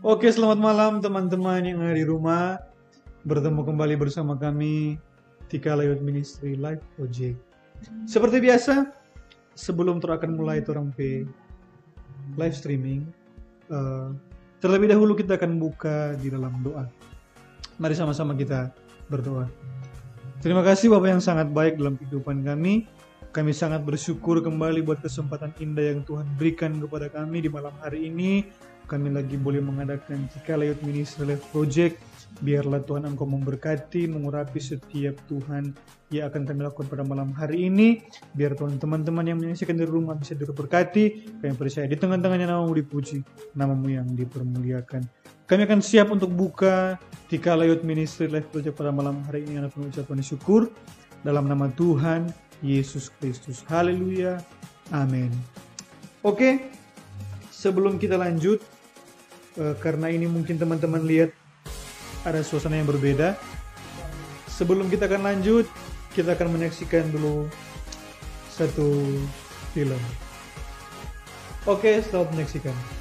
Oke, selamat malam teman-teman yang ada di rumah. Bertemu kembali bersama kami Tika Layut Ministry Live Project. Seperti biasa, sebelum ter akan mulai orang P live streaming, eh, terlebih dahulu kita akan buka di dalam doa. Mari sama-sama kita berdoa. Terima kasih Bapak yang sangat baik dalam kehidupan kami. Kami sangat bersyukur kembali buat kesempatan indah yang Tuhan berikan kepada kami di malam hari ini. Kami lagi boleh mengadakan Cika Layut Ministry Life Project. Biarlah Tuhan Engkau memberkati, mengurapi setiap Tuhan yang akan kami lakukan pada malam hari ini. Biar Tuhan teman-teman yang menyaksikan di rumah bisa diberkati. Kami percaya di tengah-tengahnya namamu dipuji, namamu yang dipermuliakan. Kami akan siap untuk buka Tika Layut Ministry Life Project pada malam hari ini dengan pengucapan syukur dalam nama Tuhan Yesus Kristus. Haleluya. Amin. Oke, sebelum kita lanjut, eh, karena ini mungkin teman-teman lihat ada suasana yang berbeda. Sebelum kita akan lanjut, kita akan menyaksikan dulu satu film. Oke, selamat menyaksikan.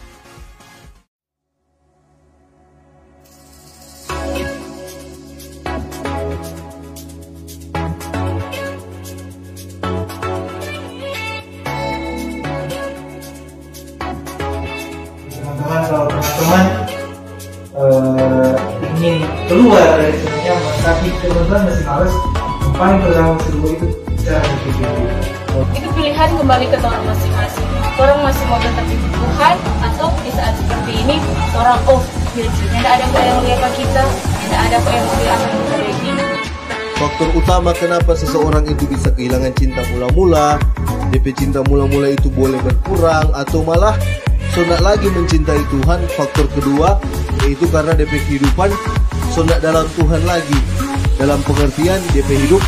Ada yang kita lagi Faktor utama kenapa seseorang itu bisa kehilangan cinta mula-mula, DP cinta mula-mula itu boleh berkurang atau malah sonat lagi mencintai Tuhan. Faktor kedua yaitu karena DP kehidupan sonat dalam Tuhan lagi. Dalam pengertian DP hidup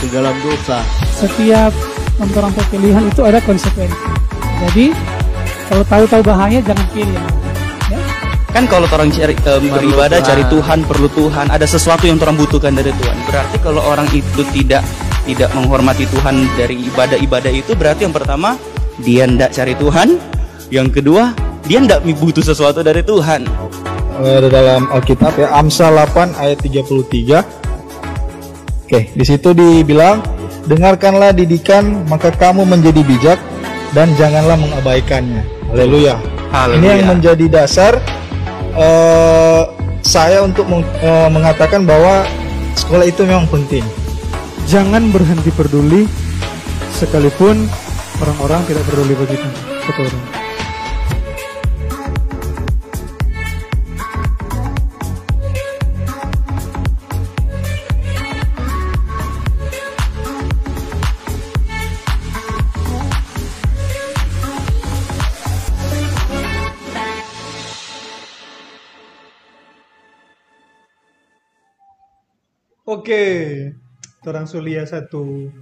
ke dalam dosa. setiap memperoleh pilihan itu ada konsekuensi. Jadi kalau tahu-tahu bahaya jangan pilih. Kan kalau orang cari eh, beribadah cari Tuhan, perlu Tuhan, ada sesuatu yang orang butuhkan dari Tuhan. Berarti kalau orang itu tidak tidak menghormati Tuhan dari ibadah-ibadah itu berarti yang pertama dia tidak cari Tuhan, yang kedua dia tidak butuh sesuatu dari Tuhan. ada dalam Alkitab ya Amsal 8 ayat 33. Oke, di situ dibilang, "Dengarkanlah didikan, maka kamu menjadi bijak dan janganlah mengabaikannya." Haleluya. Haleluya. Ini yang menjadi dasar eh, saya untuk meng- eh, mengatakan bahwa sekolah itu memang penting. Jangan berhenti peduli sekalipun orang-orang tidak peduli begitu. Betul. Oke, orang Sulia satu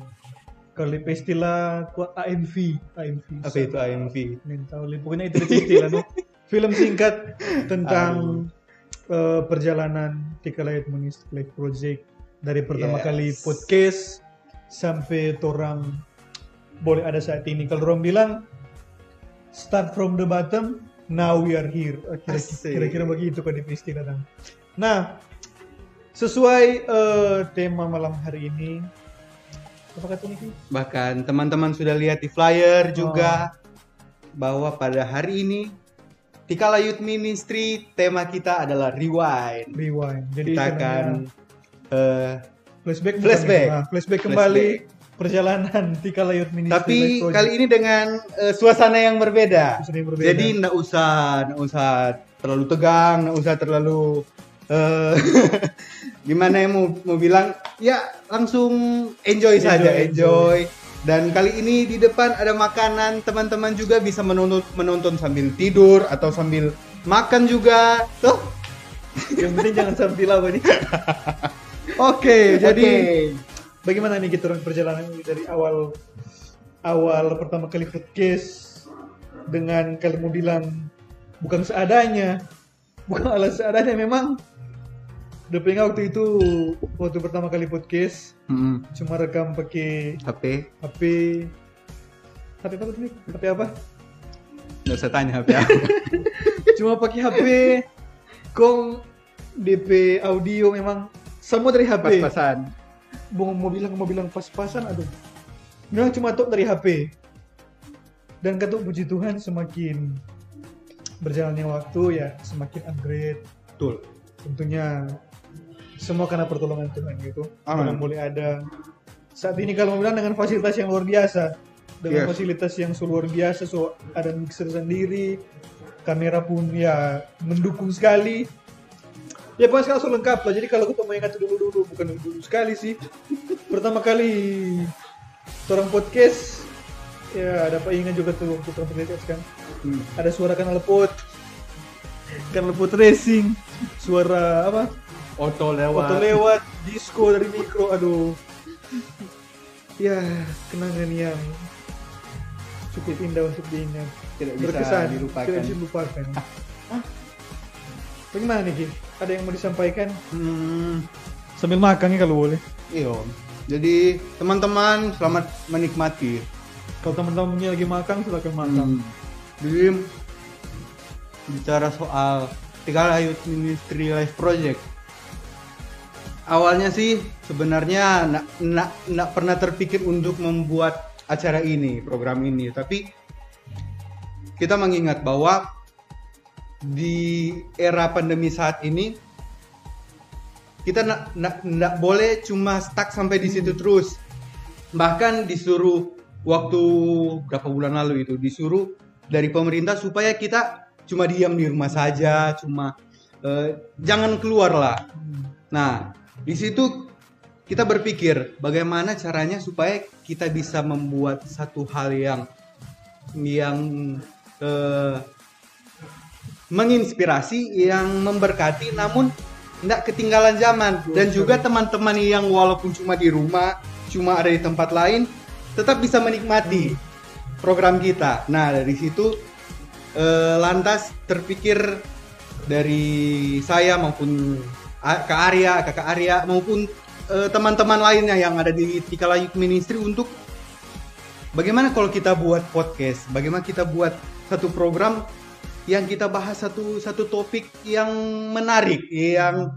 kali istilah ku AMV, AMV. Apa itu AMV? Mental, pokoknya itu istilah no. Film singkat tentang eh, perjalanan Tika Munis Life Project dari pertama Yes. kali podcast sampai orang boleh ada saat ini. Kalau orang bilang start from the bottom, now we are here. Kira-kira begitu kan istilah. Nah, sesuai eh, tema malam hari ini, apa katanya Ki? Bahkan teman-teman sudah lihat di flyer juga bahwa pada hari ini Tikala Youth Ministry tema kita adalah rewind. Rewind. Jadi Kita akan eh, flashback, flashback. Nah, flashback kembali perjalanan Tika Layut Ministry. tapi kali ini dengan eh, suasana yang berbeda. Suasana yang berbeda. Jadi nggak usah nggak usah terlalu tegang, nggak usah terlalu eh, gimana ya mau mau bilang ya langsung enjoy, saja Enjoy, enjoy. Dan kali ini di depan ada makanan, teman-teman juga bisa menonton menonton sambil tidur atau sambil makan juga. Tuh. yang penting jangan sampai apa nih. Oke, jadi Bagaimana nih kita orang perjalanan dari awal awal pertama kali podcast dengan kalian mau bilang bukan seadanya, bukan alas seadanya memang. Udah pengen waktu itu waktu pertama kali podcast Mm-mm. cuma rekam pakai HP, HP HP apa tuh? HP apa? nggak usah tanya HP apa. Cuma pakai HP Kong DP audio memang semua dari HP. Pas-pasan. Mau mau bilang mau bilang pas-pasan aduh. Memang cuma tuh dari HP. Dan kata puji Tuhan semakin berjalannya waktu ya semakin upgrade. Betul. Tentunya semua karena pertolongan Tuhan gitu. Amin. Karena mulai ada saat ini kalau mau bilang dengan fasilitas yang luar biasa, dengan Yes. fasilitas yang luar biasa, so ada mixer sendiri, kamera pun ya mendukung sekali. Ya pokoknya sekarang lengkap lah. Jadi kalau ketemu yang dulu dulu bukan dulu dulu sekali sih. Pertama kali orang podcast ya dapat ingat juga tuh waktu orang podcast kan. Hmm. Ada suara kanal pot, kanal pot racing, suara apa? Oto lewat. Foto lewat, disco dari mikro, aduh. Ya, kenangan yang cukup indah untuk diingat. Tidak bisa Berkesan, dilupakan. Tidak bisa dilupakan. Hah? Bagaimana nih, Ki? Ada yang mau disampaikan? Hmm, Sambil makan ya kalau boleh. iyo. Jadi teman-teman selamat menikmati. Kalau teman-temannya lagi makan, silakan makan. Hmm. Jadi bicara soal Tiga Youth Ministry Life Project. Awalnya sih sebenarnya nak nak nak pernah terpikir untuk membuat acara ini, program ini, tapi kita mengingat bahwa di era pandemi saat ini kita nak nak nak boleh cuma stuck sampai di situ terus. Bahkan disuruh waktu berapa bulan lalu itu disuruh dari pemerintah supaya kita cuma diam di rumah saja, cuma eh, jangan keluar lah. Nah, di situ kita berpikir bagaimana caranya supaya kita bisa membuat satu hal yang yang eh, menginspirasi, yang memberkati, namun tidak ketinggalan zaman. Dan juga teman-teman yang walaupun cuma di rumah, cuma ada di tempat lain, tetap bisa menikmati program kita. Nah dari situ eh, lantas terpikir dari saya maupun Kak Arya, Kakak Arya maupun eh, teman-teman lainnya yang ada di Tikala Youth Ministry untuk bagaimana kalau kita buat podcast, bagaimana kita buat satu program yang kita bahas satu satu topik yang menarik, yang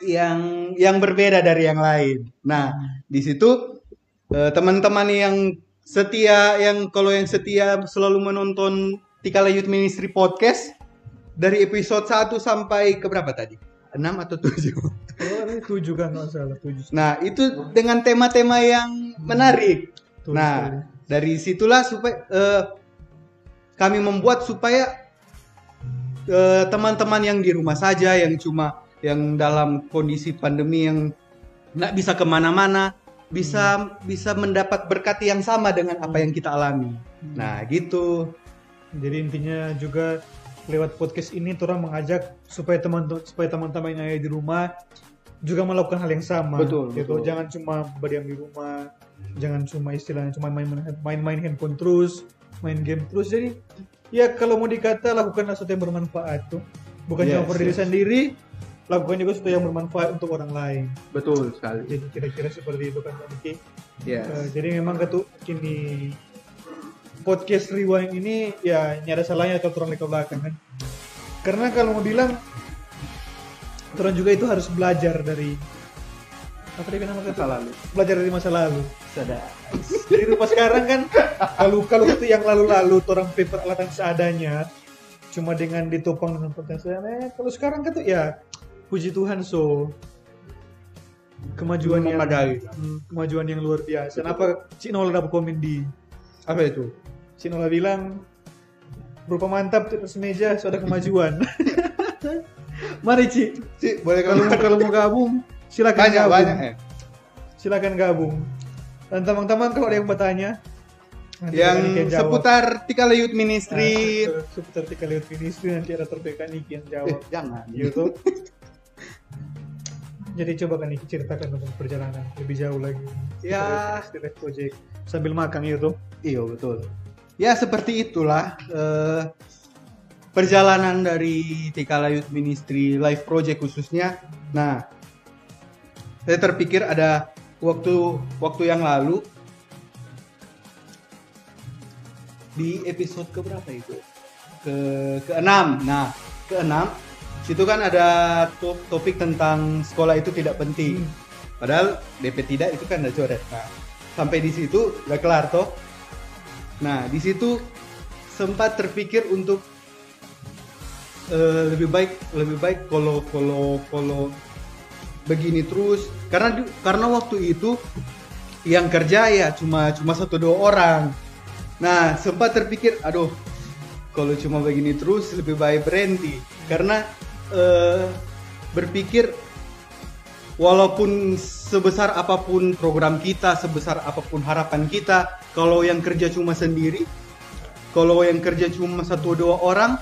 yang yang berbeda dari yang lain. Nah, di situ eh, teman-teman yang setia yang kalau yang setia selalu menonton Tikala Youth Ministry podcast dari episode 1 sampai ke berapa tadi? 6 atau 7? Oh, tujuh kan nggak salah, tujuh. Nah, itu dengan tema-tema yang menarik. Betul nah, dari situlah supaya eh, kami membuat supaya eh, teman-teman yang di rumah saja, yang cuma yang dalam kondisi pandemi yang nggak bisa ke mana-mana, bisa bisa mendapat berkat yang sama dengan apa yang kita alami. Nah, gitu. Jadi intinya juga lewat podcast ini orang mengajak supaya teman supaya teman-teman yang ada di rumah juga melakukan hal yang sama. Betul, gitu. betul. Jangan cuma berdiam di rumah, jangan cuma istilahnya cuma main-main handphone terus, main game terus. Jadi ya kalau mau dikata lakukanlah sesuatu yang bermanfaat tuh. Bukan cuma Yes, diri yes. sendiri, lakukan juga sesuatu yang bermanfaat untuk orang lain. Betul sekali. Jadi kira-kira seperti itu kan Niki. Yes. Eh, jadi memang ketuk kini podcast rewind ini ya nyada salahnya kalau turun ke belakang kan. Karena kalau mau bilang turun juga itu harus belajar dari apa dia nama Masa lalu. Belajar dari masa lalu. Sudah. Jadi rupa sekarang kan kalau kalau itu yang lalu-lalu orang paper alatan seadanya cuma dengan ditopang dengan potensial eh kalau sekarang kan tuh ya puji Tuhan so kemajuan yang Memadai. Hmm, kemajuan yang luar biasa. Kenapa Cik Nola dapat komen di Apa itu? Cik Nola bilang berupa mantap di atas meja sudah kemajuan. Mari Cik, Sih, boleh kalau kalau kalau mau gabung silakan banyak gabung. banyak eh. Silakan gabung. Dan teman-teman kalau ada yang bertanya nanti yang seputar Tikala Youth Ministry. Nah, seputar tiga lihat ministry nanti ada terpeka Niki yang Eh, jawab jangan. gitu. Jadi coba kan Niki ceritakan tentang perjalanan lebih jauh lagi. Ya. Project sambil makan gitu. Iya betul. Ya seperti itulah eh, perjalanan dari Tikala Youth Ministry Live Project khususnya. Nah, saya terpikir ada waktu waktu yang lalu di episode ke berapa itu? Ke ke enam. Nah, ke enam situ kan ada to- topik tentang sekolah itu tidak penting. Padahal DP tidak itu kan ada coret. Nah, sampai di situ udah kelar toh. Nah, di situ sempat terpikir untuk eh, lebih baik lebih baik kalau kalau kalau begini terus karena karena waktu itu yang kerja ya cuma cuma satu dua orang. Nah, sempat terpikir, aduh, kalau cuma begini terus lebih baik berhenti karena eh, berpikir walaupun sebesar apa pun program kita, sebesar apa pun harapan kita, kalau yang kerja cuma sendiri, kalau yang kerja cuma satu dua orang,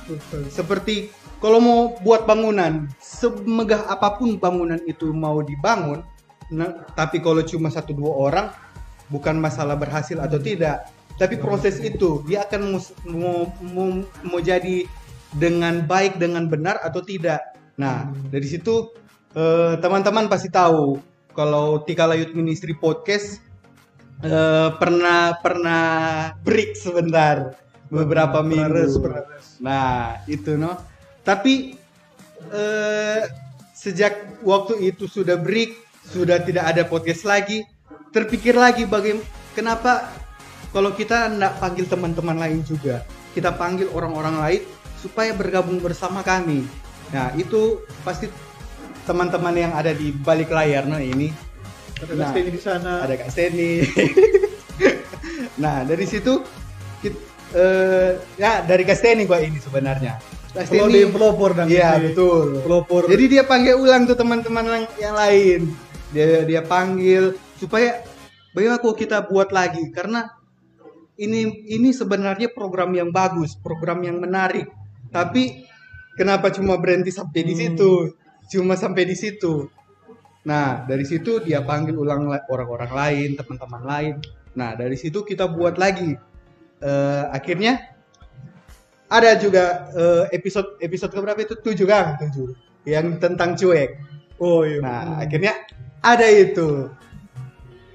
seperti kalau mau buat bangunan, semegah apa pun bangunan itu mau dibangun, nah, tapi kalau cuma satu dua orang, bukan masalah berhasil atau tidak, tapi proses itu dia akan mus- mau, mau, mau jadi dengan baik dengan benar atau tidak. Nah dari situ eh, teman-teman pasti tahu kalau Tikala Youth Ministry Podcast eh, pernah pernah break sebentar beberapa Pernah minggu. res, pernah res. Nah itu no. Tapi eh, sejak waktu itu sudah break, sudah tidak ada podcast lagi, terpikir lagi bagaimana kenapa kalau kita tidak panggil teman-teman lain juga, kita panggil orang-orang lain supaya bergabung bersama kami. Nah itu pasti teman-teman yang ada di balik layar no ini Ada Nah, Steny di sana. ada Kak Steny. nah dari situ kit- eh, ya dari Kak Steny gua ini sebenarnya. Kak di pelopor dan Iya betul. pelopor. Jadi dia panggil ulang tuh teman-teman yang- yang lain. Dia dia panggil supaya bagaimana kok kita buat lagi karena ini ini sebenarnya program yang bagus, program yang menarik. Tapi kenapa cuma berhenti sampai di situ? Cuma sampai di situ. Nah, dari situ dia panggil ulang la- orang-orang lain, teman-teman lain. Nah, dari situ kita buat lagi. Eh, akhirnya ada juga eh, episode episode keberapa itu tujuh kan tujuh yang tentang cuek. Oh iya. Nah, akhirnya ada itu.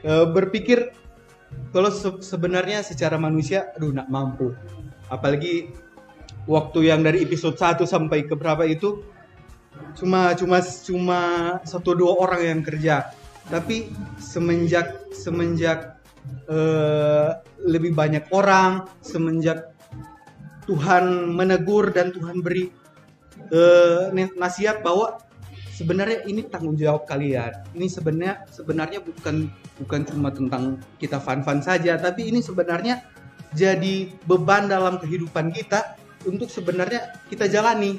Eh, berpikir kalau se- sebenarnya secara manusia, aduh, nak mampu. Apalagi waktu yang dari episode 1 sampai ke berapa itu cuma cuma cuma satu dua orang yang kerja. Tapi semenjak semenjak eh, lebih banyak orang, semenjak Tuhan menegur dan Tuhan beri eh, nasihat bahwa sebenarnya ini tanggung jawab kalian. Ini sebenarnya sebenarnya bukan bukan cuma tentang kita fun-fun saja, tapi ini sebenarnya jadi beban dalam kehidupan kita untuk sebenarnya kita jalani.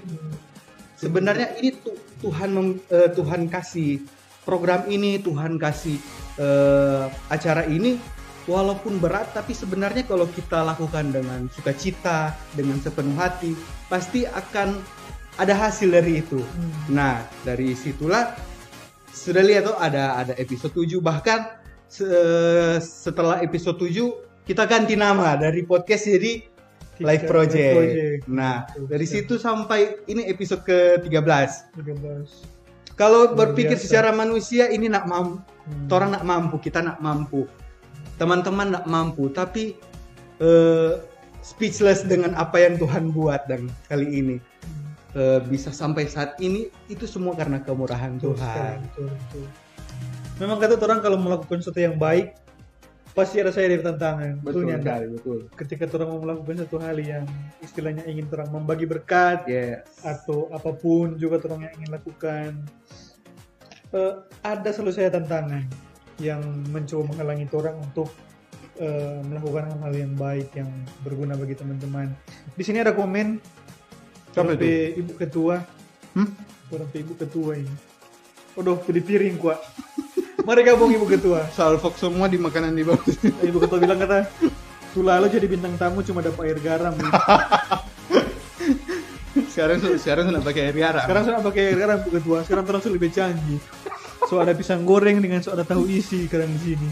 Sebenarnya ini tu- Tuhan mem- eh, Tuhan kasih program ini, Tuhan kasih eh, acara ini walaupun berat tapi sebenarnya kalau kita lakukan dengan sukacita, dengan sepenuh hati, pasti akan ada hasil dari itu. Nah, dari situlah sudah lihat tuh ada ada episode 7 bahkan se- setelah episode 7 kita ganti nama dari podcast jadi Live Project. Live Project. Nah, dari situ sampai ini episode ke-13. 13. Kalau berpikir biasa. secara manusia ini nak mampu, Hmm. orang nak mampu, kita nak mampu, teman-teman nak mampu, tapi eh, speechless dengan apa yang Tuhan buat dan kali ini Eh, bisa sampai saat ini itu semua karena kemurahan Betul Tuhan. sekali, betul, betul. Memang kata orang kalau melakukan sesuatu yang baik pasti ada saya dari tantangan. Betul Betulnya, sekali, betul. ketika orang mau melakukan satu hal yang istilahnya ingin orang membagi berkat Yes. atau apa pun juga orang yang ingin lakukan eh, ada selalu saya tantangan yang mencoba menghalangi orang untuk eh, melakukan hal-hal yang baik yang berguna bagi teman-teman. Di sini ada komen sampai ibu ketua, Hmm? orang ibu ketua ini. Waduh, di piring kuat. Mari gabung ibu ketua. Salfok semua di makanan di bawah. Ibu ketua bilang kata, tuh lalu jadi bintang tamu cuma dapat air garam. sekarang sekarang sudah pakai air garam. Sekarang sudah pakai air garam ibu ketua. Sekarang terus lebih canggih. So ada pisang goreng dengan so ada tahu isi sekarang di sini.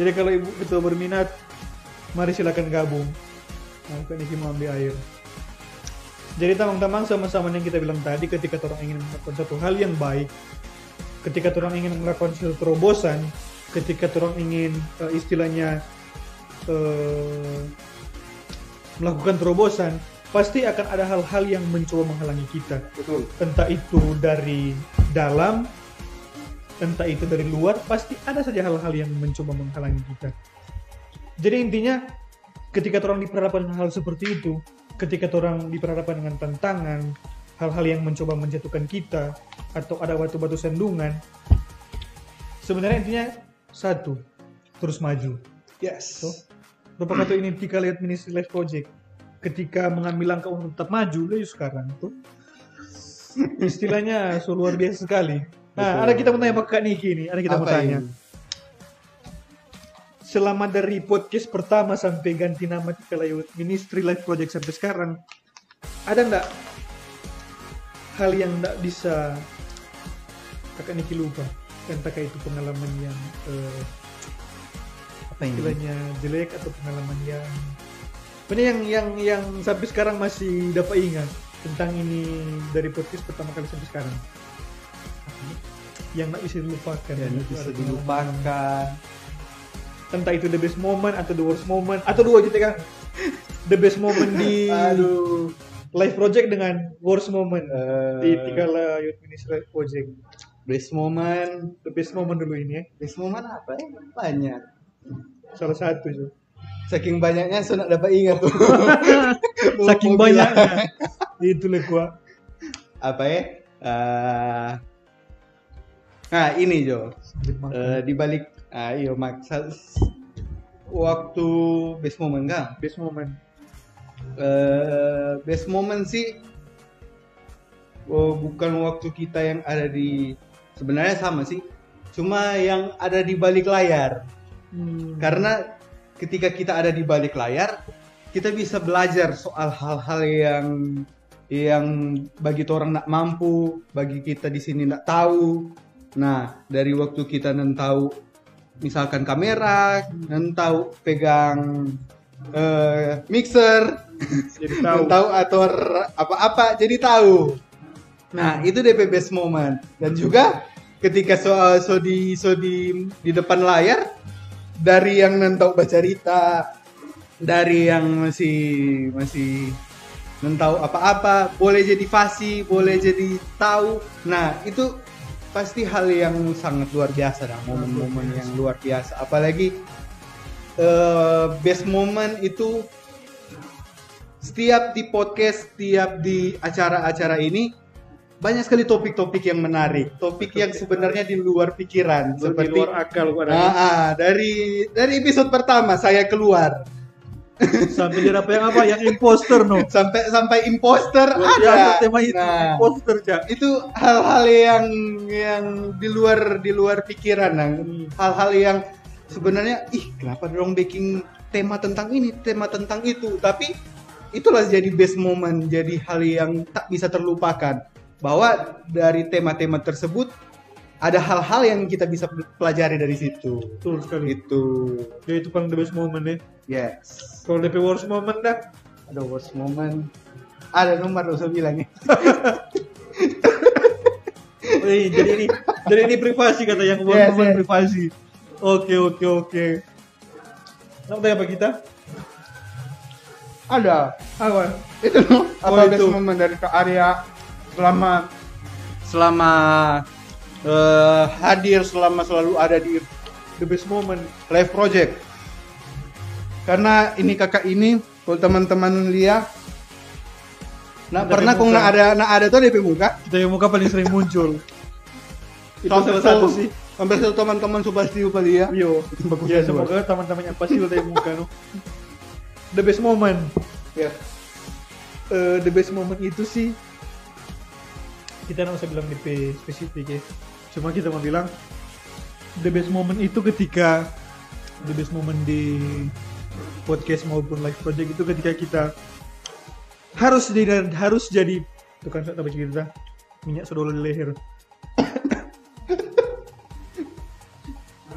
Jadi kalau ibu ketua berminat, mari silakan gabung. Nah, kan isi mau ambil air. Jadi teman-teman sama-sama yang kita bilang tadi ketika orang ingin melakukan satu hal yang baik, ketika orang ingin melakukan suatu terobosan, ketika orang ingin eh, istilahnya eh, melakukan terobosan, pasti akan ada hal-hal yang mencoba menghalangi kita. Betul. Entah itu dari dalam, entah itu dari luar, pasti ada saja hal-hal yang mencoba menghalangi kita. Jadi intinya, ketika orang diperhadapkan dengan hal seperti itu, ketika orang diperhadapkan dengan tantangan, hal-hal yang mencoba menjatuhkan kita, atau ada batu-batu sandungan, sebenarnya intinya satu, terus maju. Yes. So, Bapak kata ini ketika lihat Ministry Life Project, ketika mengambil langkah untuk tetap maju, lah sekarang tuh istilahnya so luar biasa sekali. Nah, ada kita mau tanya Pak Kak Niki nih, ada kita mau Apa tanya. ini? Selama dari podcast pertama sampai ganti nama Tika Layut Ministry Life Project sampai sekarang, ada nggak hal yang nggak bisa Kakak Niki lupa? Entah itu pengalaman yang eh, Apa ini? istilahnya jelek atau pengalaman yang Pokoknya yang yang yang sampai sekarang masih dapat ingat tentang ini dari podcast pertama kali sampai sekarang yang nggak bisa dilupakan Yang Itu bisa dilupakan. entah itu the best moment atau the worst moment atau dua gitu kan the best moment di Aduh. Live project dengan worst moment di Eh, Tigala Youth Ministry Live Project best moment. the best moment dulu ini ya Best moment apa ya? Banyak. salah satu tuh Saking banyaknya saya nak dapat ingat tuh. saking banyaknya itu lah gua Apa ya? Eh, nah ini Jo. Eh, di balik ah iya mak sa- waktu best moment kan best moment Eh, best moment sih oh, bukan waktu kita yang ada di sebenarnya sama sih. Cuma yang ada di balik layar. Hmm. karena ketika kita ada di balik layar kita bisa belajar soal hal-hal yang yang bagi orang nak mampu bagi kita di sini nak tahu. Nah dari waktu kita nan tahu misalkan kamera nan tahu pegang eh, mixer. Jadi tahu. Tahu atur apa-apa jadi tahu. Nah. Itu DP best moment. Dan juga ketika so, so di so di di depan layar dari yang nentau baca cerita dari yang masih masih nentau apa-apa boleh jadi fasih boleh jadi tahu. Nah itu pasti hal yang sangat luar biasa dah momen-momen yang luar biasa. Apalagi eh, best moment itu setiap di podcast, setiap di acara-acara ini banyak sekali topik-topik yang menarik, topik yang sebenarnya di luar pikiran, di seperti luar akal. Ah, ah, dari dari episode pertama saya keluar sampai dia apa yang apa yang imposter no sampai sampai imposter ada. tema itu Nah, imposter cak itu hal-hal yang yang di luar di luar pikiran, nah. Hmm. hal-hal yang sebenarnya ih kenapa dong baking tema tentang ini, tema tentang itu, tapi itulah jadi best moment, jadi hal yang tak bisa terlupakan bahwa dari tema-tema tersebut ada hal-hal yang kita bisa pelajari dari situ. betul sekali Itu, ya itu paling the best moment ya yes. kalau DP worst moment dah Ada worst moment. Ada nomor lo saya bilang ya. Jadi ini jadi ini privasi kata yang worst Yes, moment yes. privasi oke oke oke Nak tanya apa kita Ada. apa Itu loh, apa Oh, itu. moment dari Kak Arya selama selama eh, hadir selama selalu ada di the best moment live project. Karena ini kakak ini kalau teman-teman lihat Nah, pernah kok nak ada nak ada tuh DP muka. yang muka paling sering muncul itu salah satu sih Hampir satu teman-teman sudah pasti lupa dia. Yo, Bagus ya semoga teman-teman yang pasti udah muka no. The best moment, Ya. Eh, the best moment itu sih kita nggak usah bilang DP spesifik ya. Cuma kita mau bilang the best moment itu ketika the best moment di podcast maupun live project itu ketika kita harus jadi harus jadi tuh kan tak baca kita minyak sedolah di leher.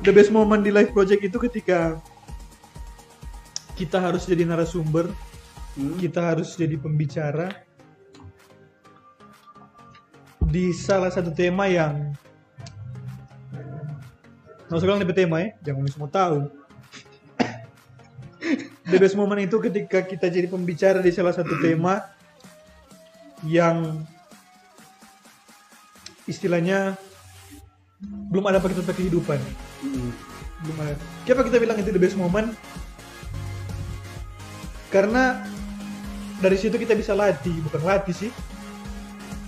The best moment di live project itu ketika kita harus jadi narasumber, kita harus jadi pembicara di salah satu tema yang Nggak usah bilang DP tema ya, jangan semua tahu. The best moment itu ketika kita jadi pembicara di salah satu tema yang istilahnya belum ada paket tentang kehidupan. Ada. Kenapa kita bilang itu the best moment? Karena dari situ kita bisa latih, bukan latih sih.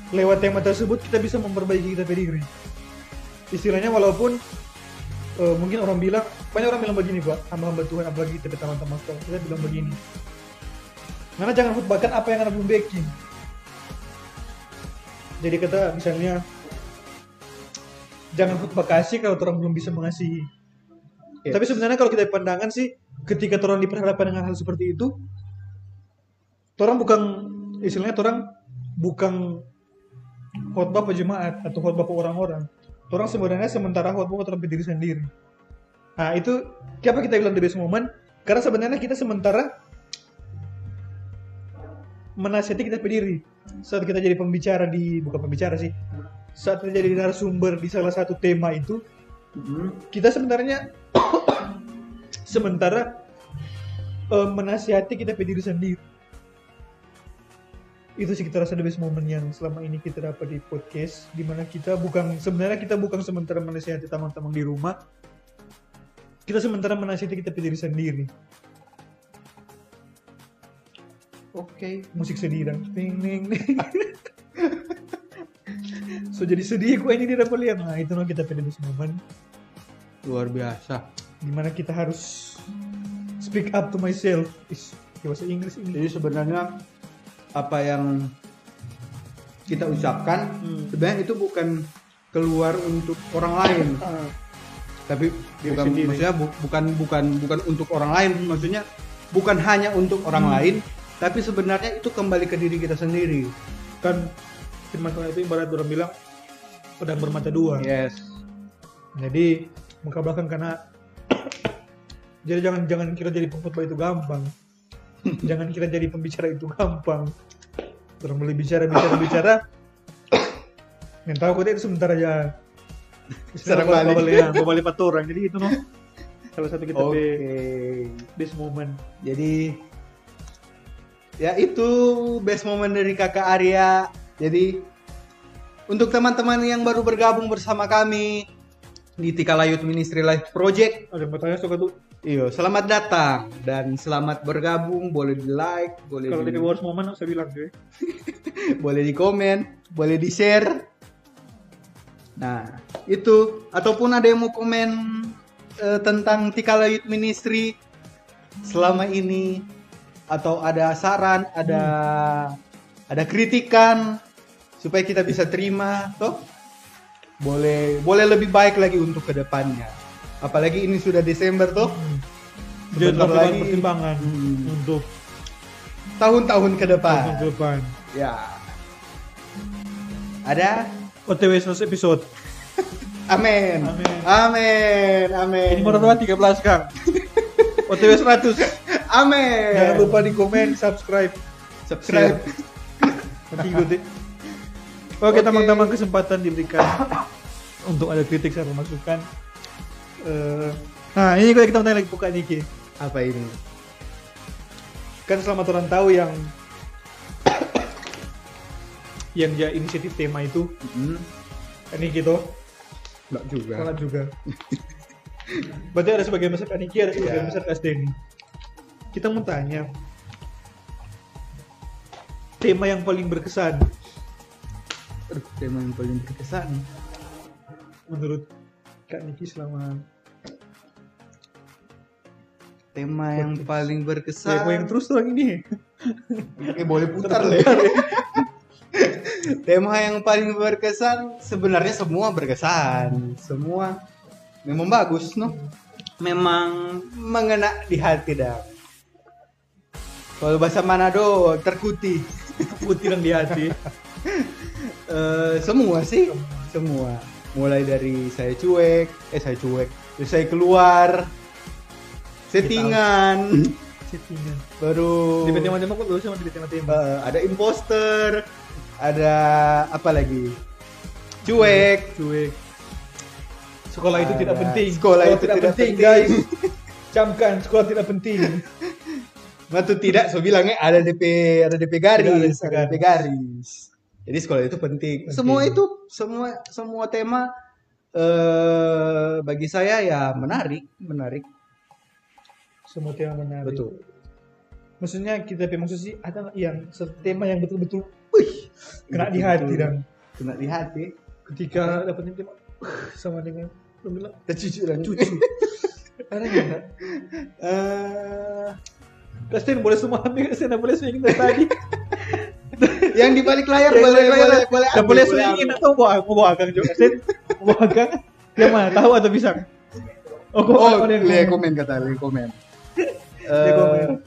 Lewat tema tersebut kita bisa memperbaiki kita diri. Istilahnya walaupun eh, mungkin orang bilang banyak orang bilang begini pak hamba-hamba Tuhan apalagi kita teman-teman kita bilang begini karena jangan khutbahkan apa yang anda belum backing jadi kata misalnya jangan khutbah kasih kalau orang belum bisa mengasihi Yes. tapi sebenarnya kalau kita pandangan sih ketika orang diperhadapkan dengan hal seperti itu orang bukan istilahnya orang bukan khotbah ke jemaat atau khotbah ke orang-orang orang sebenarnya sementara khotbah ke diri sendiri Nah itu kenapa kita bilang the best moment? Karena sebenarnya kita sementara menasihati kita berdiri saat kita jadi pembicara di bukan pembicara sih saat kita jadi narasumber di salah satu tema itu kita sebenarnya sementara eh, menasihati kita berdiri sendiri itu sih kita rasa the best moment yang selama ini kita dapat di podcast di mana kita bukan sebenarnya kita bukan sementara menasihati teman-teman di rumah kita sementara menasihati kita diri sendiri. Oke. Musik sedih dan ting ting ting. so jadi sedih gue ini dia dapat lihat. Nah itu loh kita pilih momen Luar biasa. di mana kita harus speak up to myself. Is bahasa Inggris ini. Jadi sebenarnya apa yang kita ucapkan Hmm. sebenarnya itu bukan keluar untuk orang lain. Tapi Diri bukan sendiri. maksudnya bu- bukan bukan bukan untuk orang lain, maksudnya bukan hanya untuk orang Hmm. lain, tapi sebenarnya itu kembali ke diri kita sendiri. Kan firman Tuhan itu ibarat orang bilang pedang bermata dua. Yes. Jadi muka belakang karena jadi jangan jangan kira jadi pengkhotbah itu gampang. jangan kira jadi pembicara itu gampang. Orang boleh bicara bicara bicara. Yang tahu kok itu sebentar aja. Bawa- balik. bawa- ya, bawa balik empat orang. Jadi itu loh. Salah satu kita be- best moment. Jadi ya itu best moment dari kakak Arya. Jadi untuk teman-teman yang baru bergabung bersama kami di Tikala Youth Ministry Life Project, Ada yang bertanya suka tuh iyo selamat datang dan selamat bergabung. Boleh di like, boleh kalau di, worst moment saya bilang cuy. boleh di komen, boleh di share. Nah itu ataupun ada yang mau komen eh, tentang Tikala Youth Ministry selama ini atau ada saran, ada ada kritikan supaya kita bisa terima, toh boleh boleh lebih baik lagi untuk ke depannya. Apalagi ini sudah Desember toh, Jadi Sebentar lagi. pertimbangan Hmm. untuk tahun-tahun ke depan. tahun ke depan. Ya. Ada? OTW 100 episode. Amin. Amin. Amin. Amin. Ini baru 13 Kang. OTW 100. Amin. Jangan lupa di komen, subscribe, subscribe. nanti ikuti. Oke, teman-teman kesempatan diberikan untuk ada kritik serta masukan. Eh, nah, ini kalau kita tanya lagi buka Niki. Apa ini? Kan selamat orang tahu yang yang dia inisiatif tema itu Hmm, ini gitu enggak juga. sangat juga berarti ada sebagian besar Kaniki ada sebagian Iya. besar Kas Denny kita mau tanya tema yang paling berkesan tema yang paling berkesan. menurut Kak Niki selama Tema yang paling berkesan. tema yang terus terang ini Eh, boleh putar lah. Tema yang paling berkesan sebenarnya semua berkesan. Semua memang bagus, no? Memang mengena di hati dah. Kalau bahasa Manado terkuti. putih dan di hati Eh, semua sih, semua. Mulai dari saya cuek, eh saya cuek, terus saya keluar, settingan, settingan. Baru tema-tema kok belum sama di tema-tema Eh, ada imposter, ada apa lagi? Cuek. cuek. Sekolah itu tidak penting. Sekolah itu tidak penting. guys. Camkan sekolah tidak penting. Matu tidak, so bilangnya ada DP, ada DP garis, ada DP garis. Jadi sekolah itu penting. Penting. Semua itu semua semua tema eh bagi saya ya menarik, menarik. Semua tema menarik. Betul. Maksudnya kita punya maksud sih ada yang tema yang betul-betul, wih, kena di hati Betul. dan Kena di hati. ketika dapat tema "Uh," sama dengan lu bilang Tercucu dan cucu. ada nggak? Eh, Kristen boleh semua ambil, Kristen boleh swing tadi. yang di balik layar Yang boleh boleh boleh ambil, boleh boleh swingin atau bawa mau bawa akang juga. Mau bawa akang. Yang mana? Tahu atau bisa? Oh, kok Oh, yang lihat ngomong. komen kata, lihat komen. Eh.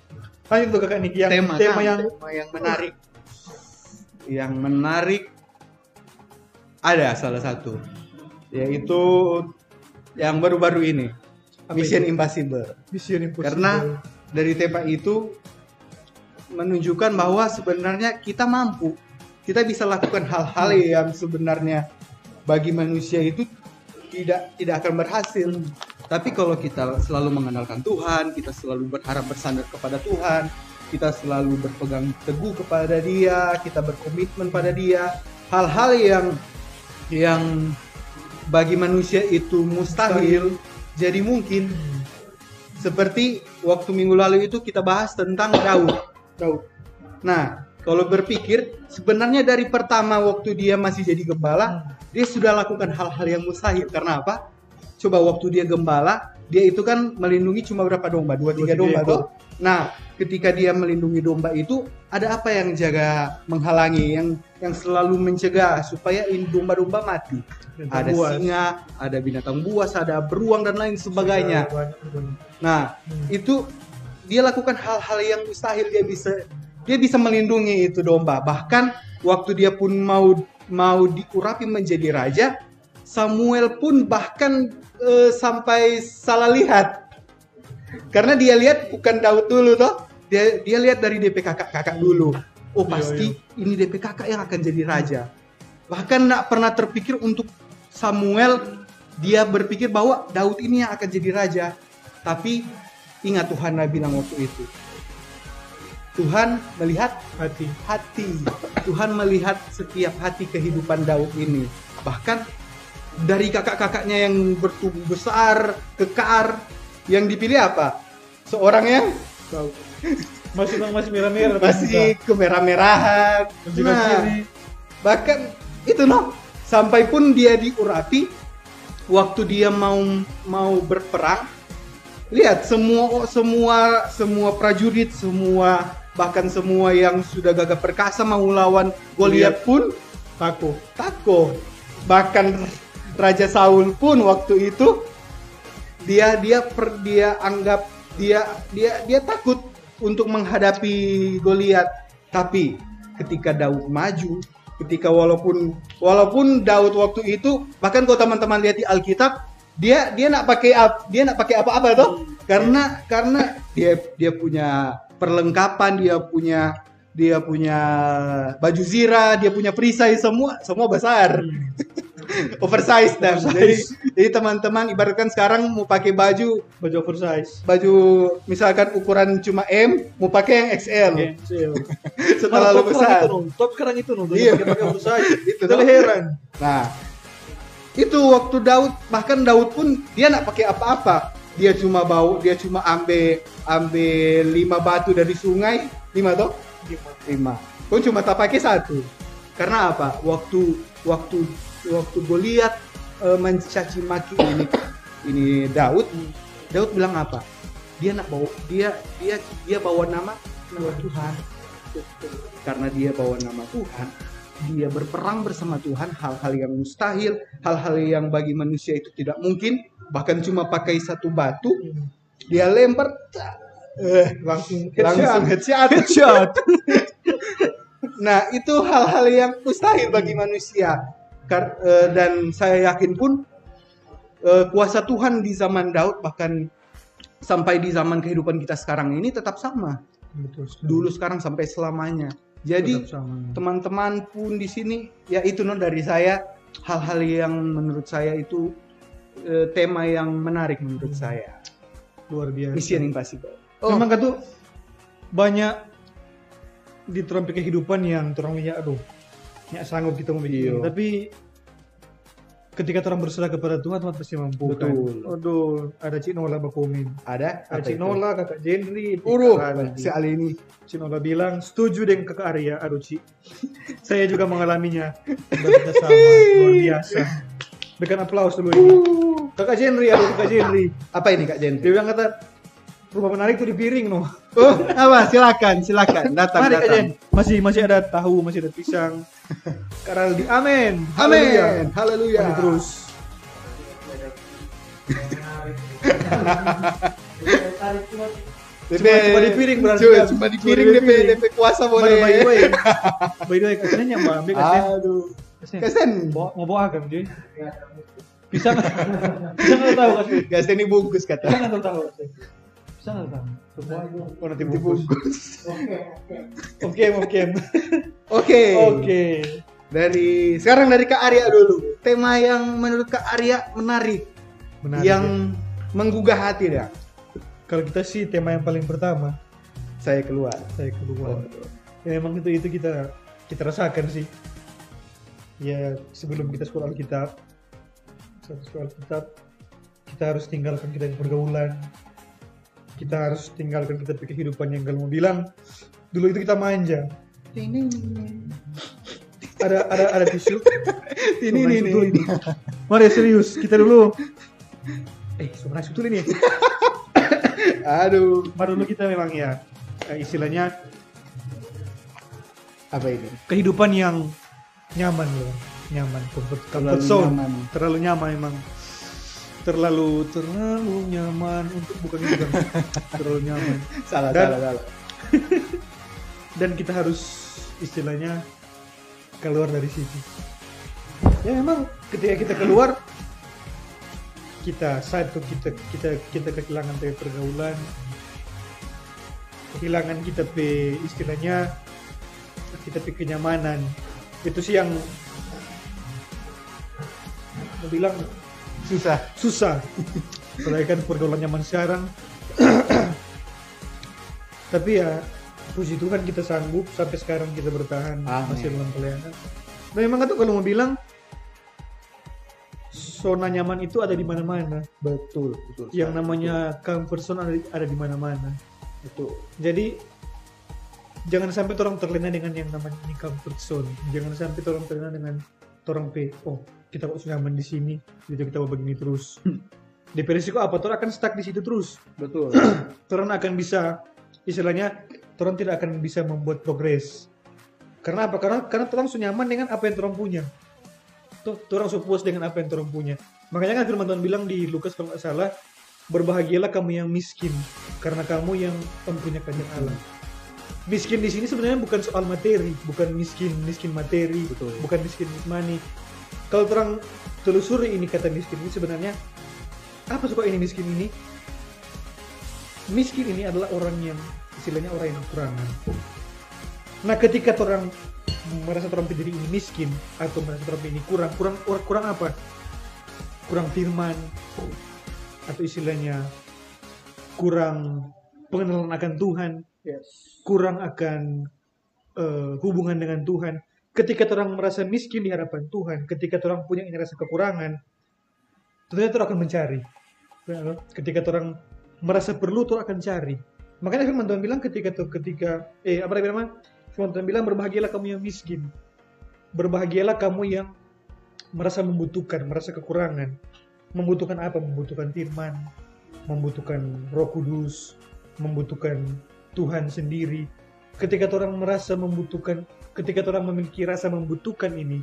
Lanjut tuh kakak Niki yang tema, tema, yang tema yang menarik. Yang menarik ada salah satu yaitu yang baru-baru ini Apa Mission itu? Impossible. Mission Impossible. Karena dari tema itu menunjukkan bahwa sebenarnya kita mampu. Kita bisa lakukan hal-hal yang sebenarnya bagi manusia itu tidak tidak akan berhasil. Tapi kalau kita selalu mengandalkan Tuhan, kita selalu berharap bersandar kepada Tuhan, kita selalu berpegang teguh kepada Dia, kita berkomitmen pada Dia, hal-hal yang yang bagi manusia itu mustahil jadi mungkin. Seperti waktu minggu lalu itu kita bahas tentang Daud. Daud. Nah, kalau berpikir sebenarnya dari pertama waktu dia masih jadi gembala, dia sudah lakukan hal-hal yang mustahil. Karena apa? Coba waktu dia gembala, dia itu kan melindungi cuma berapa domba? Dua tiga domba tuh. Nah, ketika dia melindungi domba itu, ada apa yang jaga menghalangi, yang yang selalu mencegah supaya domba-domba mati? Binatang ada buas. singa, ada binatang buas, ada beruang dan lain sebagainya. Nah, Hmm. itu dia lakukan hal-hal yang mustahil dia bisa dia bisa melindungi itu domba. Bahkan waktu dia pun mau mau diurapi menjadi raja, Samuel pun bahkan eh, sampai salah lihat. Karena dia lihat bukan Daud dulu toh. Dia dia lihat dari DP kakak-kakak dulu. Oh, Iya, pasti ini DP kakak yang akan jadi raja. Bahkan nggak pernah terpikir untuk Samuel dia berpikir bahwa Daud ini yang akan jadi raja. Tapi ingat Tuhan Nabi bilang waktu itu. Tuhan melihat hati. hati. Tuhan melihat setiap hati kehidupan Daud ini. Bahkan dari kakak-kakaknya yang bertubuh besar, kekar, yang dipilih apa? Seorang yang Daud. Masih masih merah-merah. masih kemerah-merahan. Nah, bahkan itu noh sampai pun dia diurapi waktu dia mau mau berperang lihat semua semua semua prajurit semua bahkan semua yang sudah gagah perkasa mau lawan Goliat pun Takut. takut. Bahkan Raja Saul pun waktu itu dia dia per, dia anggap dia dia dia takut untuk menghadapi Goliat. Tapi ketika Daud maju ketika walaupun walaupun Daud waktu itu bahkan kalau teman-teman lihat di Alkitab dia dia nak pakai dia nak pakai apa-apa tuh karena karena dia dia punya perlengkapan dia punya dia punya baju zira dia punya perisai semua semua besar oversize dan jadi jadi teman-teman ibaratkan sekarang mau pakai baju Baju oversize. baju misalkan ukuran cuma M mau pakai yang XL setelah lu besar Top sekarang itu nung. Iya. Pakai oversize. Itu heran. Nah, itu waktu Daud bahkan Daud pun dia nak pakai apa-apa. Dia cuma bau, dia cuma ambil ambil lima batu dari sungai, lima toh? Lima. Pun cuma tak pakai satu. Karena apa? Waktu waktu waktu Goliat eh, mencaci maki ini ini Daud, Daud bilang apa? Dia nak bawa dia dia dia bawa nama nama Tuhan. Karena dia bawa nama Tuhan, dia berperang bersama Tuhan hal-hal yang mustahil, hal-hal yang bagi manusia itu tidak mungkin, bahkan cuma pakai satu batu, dia lempar, eh, langsung langsung headshot. Headshot. Nah, itu hal-hal yang mustahil bagi manusia. Kar- eh, dan saya yakin pun eh, kuasa Tuhan di zaman Daud bahkan sampai di zaman kehidupan kita sekarang ini tetap sama. Betul. sekali. Dulu sekarang sampai selamanya. Jadi teman-teman pun di sini ya itu no dari saya hal-hal yang menurut saya itu eh, tema yang menarik menurut saya. luar biasa. Mission Impossible. Memang kan tuh banyak di terampi kehidupan yang terang lihat aduh nggak sanggup kita Iya. tapi ketika orang berserah kepada Tuhan Tuhan pasti mampu kan? Betul. aduh ada Cik Nola berkomen Ada? ada Cik? Nola kakak Jenry Uruh, Kakak si Ali ini. Cik Nola bilang setuju dengan kakak Arya. Aduh Cik. Saya juga mengalaminya. Sama luar biasa. Berikan aplaus dulu ini. Kakak Jenry aduh kakak Jenry. Apa ini Kak Jen? dia bilang kata rumah menarik itu di piring no Oh, apa? Silakan, silakan. Datang, Mari datang. masih masih ada tahu masih ada pisang Karena di amin Amin. Haleluya. Mari terus DP, Cuma- cuma di piring berarti Cuma, kan? cuma di Cuma piring di DP, piring. DP kuasa Mana by the boleh. way by the way katanya mbak ambil katanya Aduh. Kesen. mau bawa agam cuy pisang pisang nggak tahu kan Kesen ini bungkus kata. nggak tahu pisang nggak tahu Oh, nanti dibungkus. oke oke. Oke. oke. Dari sekarang dari Kak Arya dulu. Tema yang menurut Kak Arya menarik, Menarik, yang menggugah hati dah. kalau kita sih tema yang paling pertama. Saya keluar. saya keluar. Ya memang itu itu kita kita rasakan sih. Ya sebelum kita sekolah Alkitab saat sekolah Alkitab kita harus tinggalkan kita yang pergaulan kita harus tinggalkan kita pikir kehidupan yang kalau mau bilang. Dulu itu kita manja ada ada ada tisu. Ini ini ini. Ini. Mari serius kita dulu. Eh sebenarnya betul ini. Aduh, Mari dulu kita memang ya. Eh, istilahnya apa ini? kehidupan yang nyaman loh nyaman comfort, comfort Terlalu zone. nyaman. terlalu nyaman emang terlalu terlalu nyaman untuk bukan itu kan terlalu nyaman. Salah, Dan- salah, salah. dan kita harus istilahnya keluar dari situ ya memang ketika kita keluar kita satu kita kita kita kehilangan dari pergaulan. Kehilangan kita pe istilahnya kita pe kenyamanan. Itu sih yang mau bilang Susah. susah. Apalagi kan pergaulan zaman sekarang. Tapi ya puji Tuhan kita sanggup sampai sekarang kita bertahan Amin. masih dalam pelayanan. Nah memang itu kalau mau bilang zona nyaman itu ada di mana-mana. Betul, betul. yang namanya comfort zone ada, di- ada di mana-mana. Itu jadi jangan sampai orang terlena dengan yang namanya ini comfort zone. Jangan sampai orang terlena dengan orang P oh kita kok nyaman di sini? Jadi kita mau begini terus. Di resiko apa? Orang akan stuck di situ terus. Betul. orang akan bisa istilahnya orang tidak akan bisa membuat progres. Karena apa? Karena karena orang sudah nyaman dengan apa yang orang punya. Tuh orang sudah puas dengan apa yang orang punya. Makanya kan firman Tuhan bilang di Lukas kalau nggak salah berbahagialah kamu yang miskin karena kamu yang mempunyai kerajaan Allah. Miskin di sini sebenarnya bukan soal materi bukan miskin miskin materi Betul. bukan miskin money kalau orang telusuri ini kata miskin ini sebenarnya apa suka ini miskin ini miskin ini adalah orang yang istilahnya orang yang kekurangan. Nah, ketika orang merasa orang diri ini miskin atau merasa orang ini kurang, kurang kurang, kurang apa? Kurang firman atau istilahnya kurang pengenalan akan Tuhan, kurang akan eh, hubungan dengan Tuhan. Ketika orang merasa miskin di hadapan Tuhan, ketika orang punya rasa kekurangan, tentunya orang akan mencari. Ketika orang merasa perlu, orang akan cari. Makanya firman Tuhan bilang ketika ketika eh apa bilang? Firman Tuhan bilang berbahagialah kamu yang miskin. Berbahagialah kamu yang merasa membutuhkan, merasa kekurangan. Membutuhkan apa? Membutuhkan firman, membutuhkan Roh Kudus, membutuhkan Tuhan sendiri. Ketika orang merasa membutuhkan, ketika orang memiliki rasa membutuhkan ini,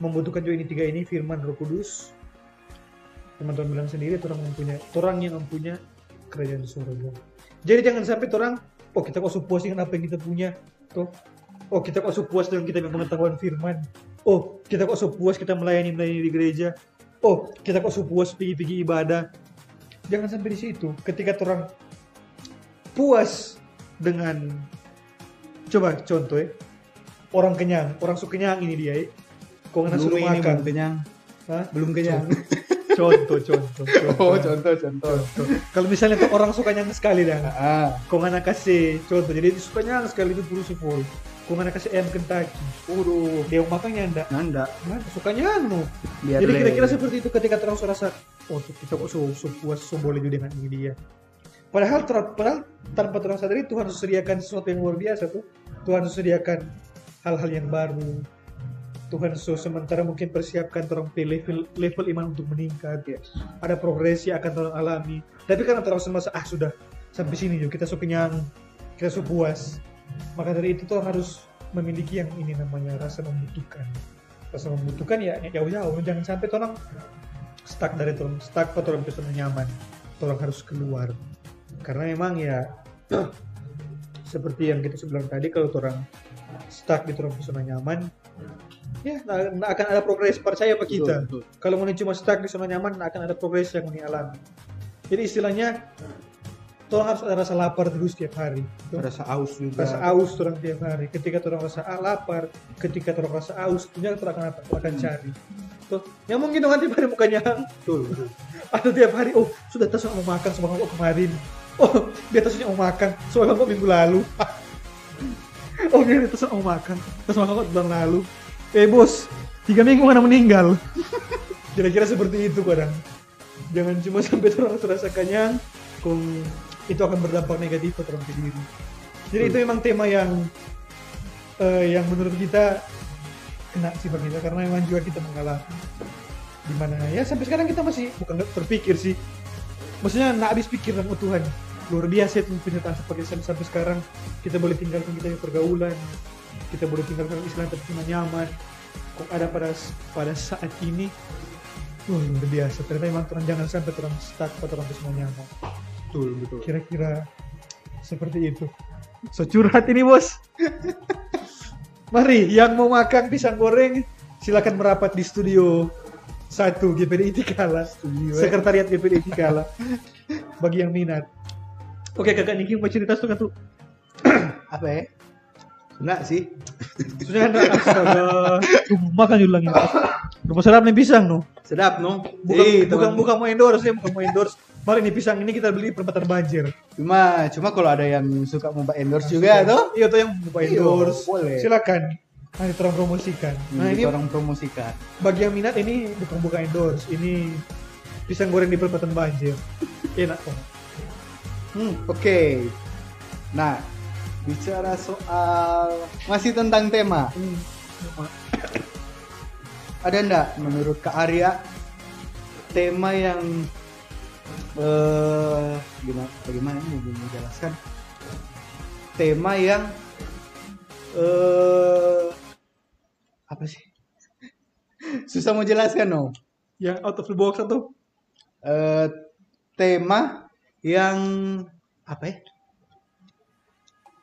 membutuhkan juga ini tiga ini firman Roh Kudus. Firman Tuhan bilang sendiri orang mempunyai orang yang mempunyai kerajaan surga. Jadi jangan sampai orang oh kita kok puas dengan apa yang kita punya, toh. Oh kita kok puas dengan kita punya pengetahuan firman. Oh kita kok puas kita melayani melayani di gereja. Oh kita kok puas pergi-pergi ibadah. Jangan sampai di situ. Ketika orang puas dengan coba contoh ya orang kenyang, orang suka kenyang ini dia ya. Kok nggak suruh makan? belum kenyang. Hah? Belum kenyang. Contoh, contoh, contoh. Oh, contoh, contoh. Contoh. Kalau misalnya tuh orang suka nyang sekali dah, Ah, kau nggak kasih contoh, jadi suka nyang sekali itu terus full. Kau mana kasih ayam Kentucky. Waduh, Dia mau makannya enggak? Nah, sukanya anu. Biar Jadi kira-kira seperti itu ketika terus rasa, oh kita kok so, so puas, so boleh juga dengan ini dia. Padahal, ter- padahal tanpa terasa sadari Tuhan sediakan sesuatu yang luar biasa tuh. Tuhan sediakan hal-hal yang baru. Tuhan so sementara mungkin persiapkan orang level level iman untuk meningkat. Ada progresi akan orang alami. Tapi karena terasa masa ah sudah sampai sini juga kita so kenyang, kita so puas. Maka dari itu tuh harus memiliki yang ini namanya rasa membutuhkan rasa membutuhkan ya ya jauh-jauh jangan sampai orang stuck dari orang stuck atau orang nyaman orang harus keluar karena memang ya seperti yang kita sebelum tadi kalau orang stuck di orang zona nyaman ya nggak akan ada progres percaya apa kita. Kalau mau cuma stuck di zona nyaman nggak akan ada progres yang ini alami. Jadi istilahnya orang harus ada rasa lapar terus tiap hari Rasa aus juga. rasa aus orang tiap hari. Ketika orang rasa lapar ketika orang rasa aus tentunya orang akan apa? Akan cari tuh ya mungkin orang tiap hari mukanya Betul, betul. atau tiap hari oh sudah tas mau makan sama kok kemarin oh dia tasnya mau makan. Soalnya kok minggu lalu. Oh dia tas mau makan. Tas sama kok bulan lalu. Eh bos tiga minggu mana meninggal? Kira-kira seperti itu kadang. Jangan cuma sampai orang terasa kenyang. Kong itu akan berdampak negatif ke orang sendiri. Jadi itu memang tema yang eh, yang menurut kita kena sih bagi kita karena memang juga kita mengalami. Di mana ya sampai sekarang kita masih bukan terpikir sih. Maksudnya nggak habis pikir oh Tuhan luar biasa itu penyertaan seperti sampai, sampai sekarang. Kita boleh tinggalkan kita yang pergaulan. Kita boleh tinggalkan Islam tapi cuma nyaman. Kok ada pada pada saat ini? Wah, luar biasa. Ternyata memang Tuhan jangan sampai orang stuck atau orang semua nyaman. Betul, betul. kira-kira seperti itu. So curhat ini bos. Mari yang mau makan pisang goreng silakan merapat di studio. Satu GPD Itikala sekretariat GPD Itikala bagi yang minat oke kakak Niki mau cerita suka tuh? Apa ya? Enggak sih. sudah ada astaga. Tuh, makan dulu lagi rumah sedap nih pisang no Sedap, no? bukan Eh, bukan bukan mau endorse ya bukan mau endorse. Mari nih pisang ini kita beli perempatan banjir. Cuma, cuma kalau ada yang suka mau endorse juga, tuh. iya tuh yang mau Iya, endorse. boleh. silakan. Nanti tolong promosikan. Nah ini orang promosikan. bagi yang minat ini bukan bukan endorse. Ini pisang goreng di perempatan banjir. Enak kok Hmm, oke. Nah, bicara soal masih tentang tema. Ada enggak menurut Kak Arya tema yang eh gimana bagaimana mau menjelaskan tema yang eh apa sih? Susah mau jelaskan no. yang out of the box atau Eh tema yang apa ya?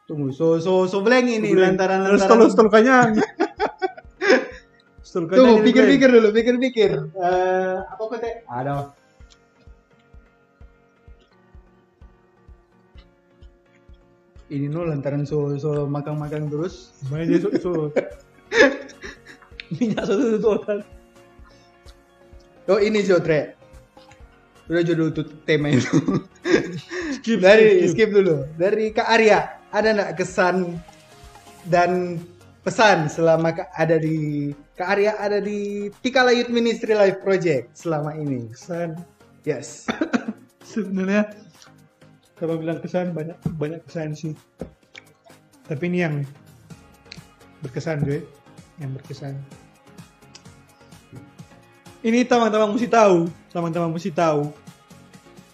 Tunggu, so so so blank ini lantaran terus lantaran. tolong kanyang Stol kanyang Tunggu, pikir-pikir dulu, pikir-pikir. Eh apa teh? Ada. Ini no lantaran so so makan-makan terus. Dia so, so. minyak satu satu orang Oh ini Jotre. Udah judul tuh tema itu. skip Dari skip dulu. Dari Kak Arya, ada nggak kesan dan pesan selama ada di Kak Arya ada di Tikala Youth Ministry Life Project selama ini? kesan Yes. sebenarnya kalau bilang kesan banyak banyak kesan sih tapi ini yang berkesan gue yang berkesan ini teman-teman mesti tahu teman-teman mesti tahu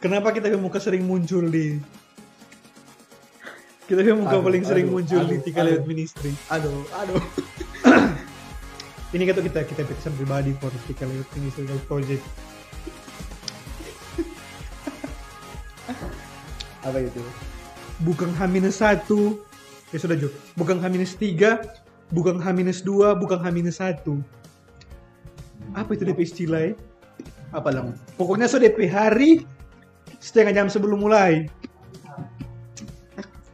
kenapa kita muka sering muncul di kita muka Aduh, paling sering aduh, muncul di aduh, Tika aduh. Lewat Ministry Aduh, aduh. ini kata kita kita berkesan pribadi for Tika Lewat Ministry Project Apa itu? bukan H-1 ya sudah Jo bukan H-3 bukan H-2 bukan H-1 apa itu DP istilah ya? Apa lang? pokoknya so DP hari setengah jam sebelum mulai.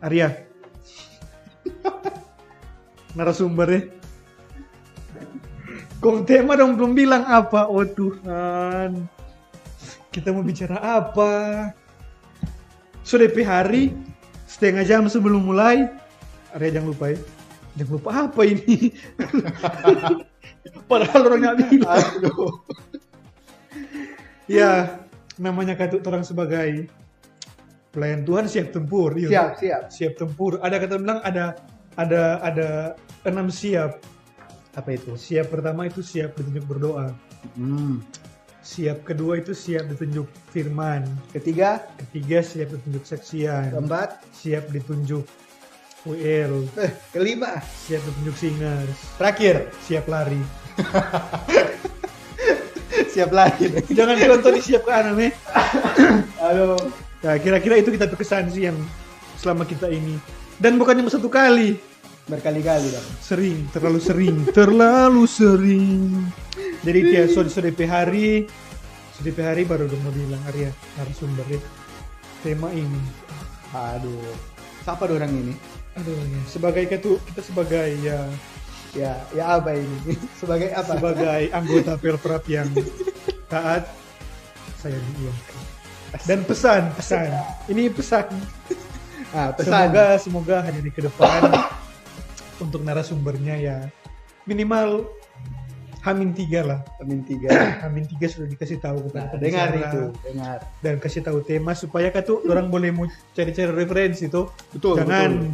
Arya. Narasumber ya. Kong tema dong belum bilang apa. Oh Tuhan. Kita mau bicara apa? So DP hari. Setengah jam sebelum mulai. Arya jangan lupa ya. Jangan lupa apa ini? Padahal orang nggak bilang. Aduh. Ya, namanya katut orang sebagai pelayan Tuhan siap tempur. iya. Siap, siap. Siap tempur. Ada kata bilang ada ada ada enam siap. Apa itu? Siap pertama itu siap ditunjuk berdoa. Hmm. Siap kedua itu siap ditunjuk firman. Ketiga, Ketiga siap ditunjuk seksian. keempat, Siap ditunjuk WL. eh, kelima, Siap ditunjuk singers. terakhir, Siap lari. siap lagi. Jangan contoh di siap ke kanan eh. Aduh. Nah, kira-kira itu kita berkesan sih yang selama kita ini. Dan bukan cuma satu kali, Berkali-kali dong. sering, terlalu sering, terlalu sering. Jadi tiap sore DP hari, DP hari baru udah mau bilang Arya narasumber ya. Tema ini. Aduh. Siapa orang ini? Aduh ya, sebagai ketua kita sebagai ya Ya, ya apa ini? Sebagai apa? sebagai anggota Pelprap yang taat saya diiyakan. Dan pesan, pesan. Ini pesan. Ah, pesan. Semoga semoga hari ke depan untuk narasumbernya ya minimal Hamin tiga lah. Amin tiga. Hamin tiga sudah dikasih tahu kepada Nah, dengar itu, dengar. dan kasih tahu tema supaya katu orang boleh mau cari-cari referensi tuh. Betul, Jangan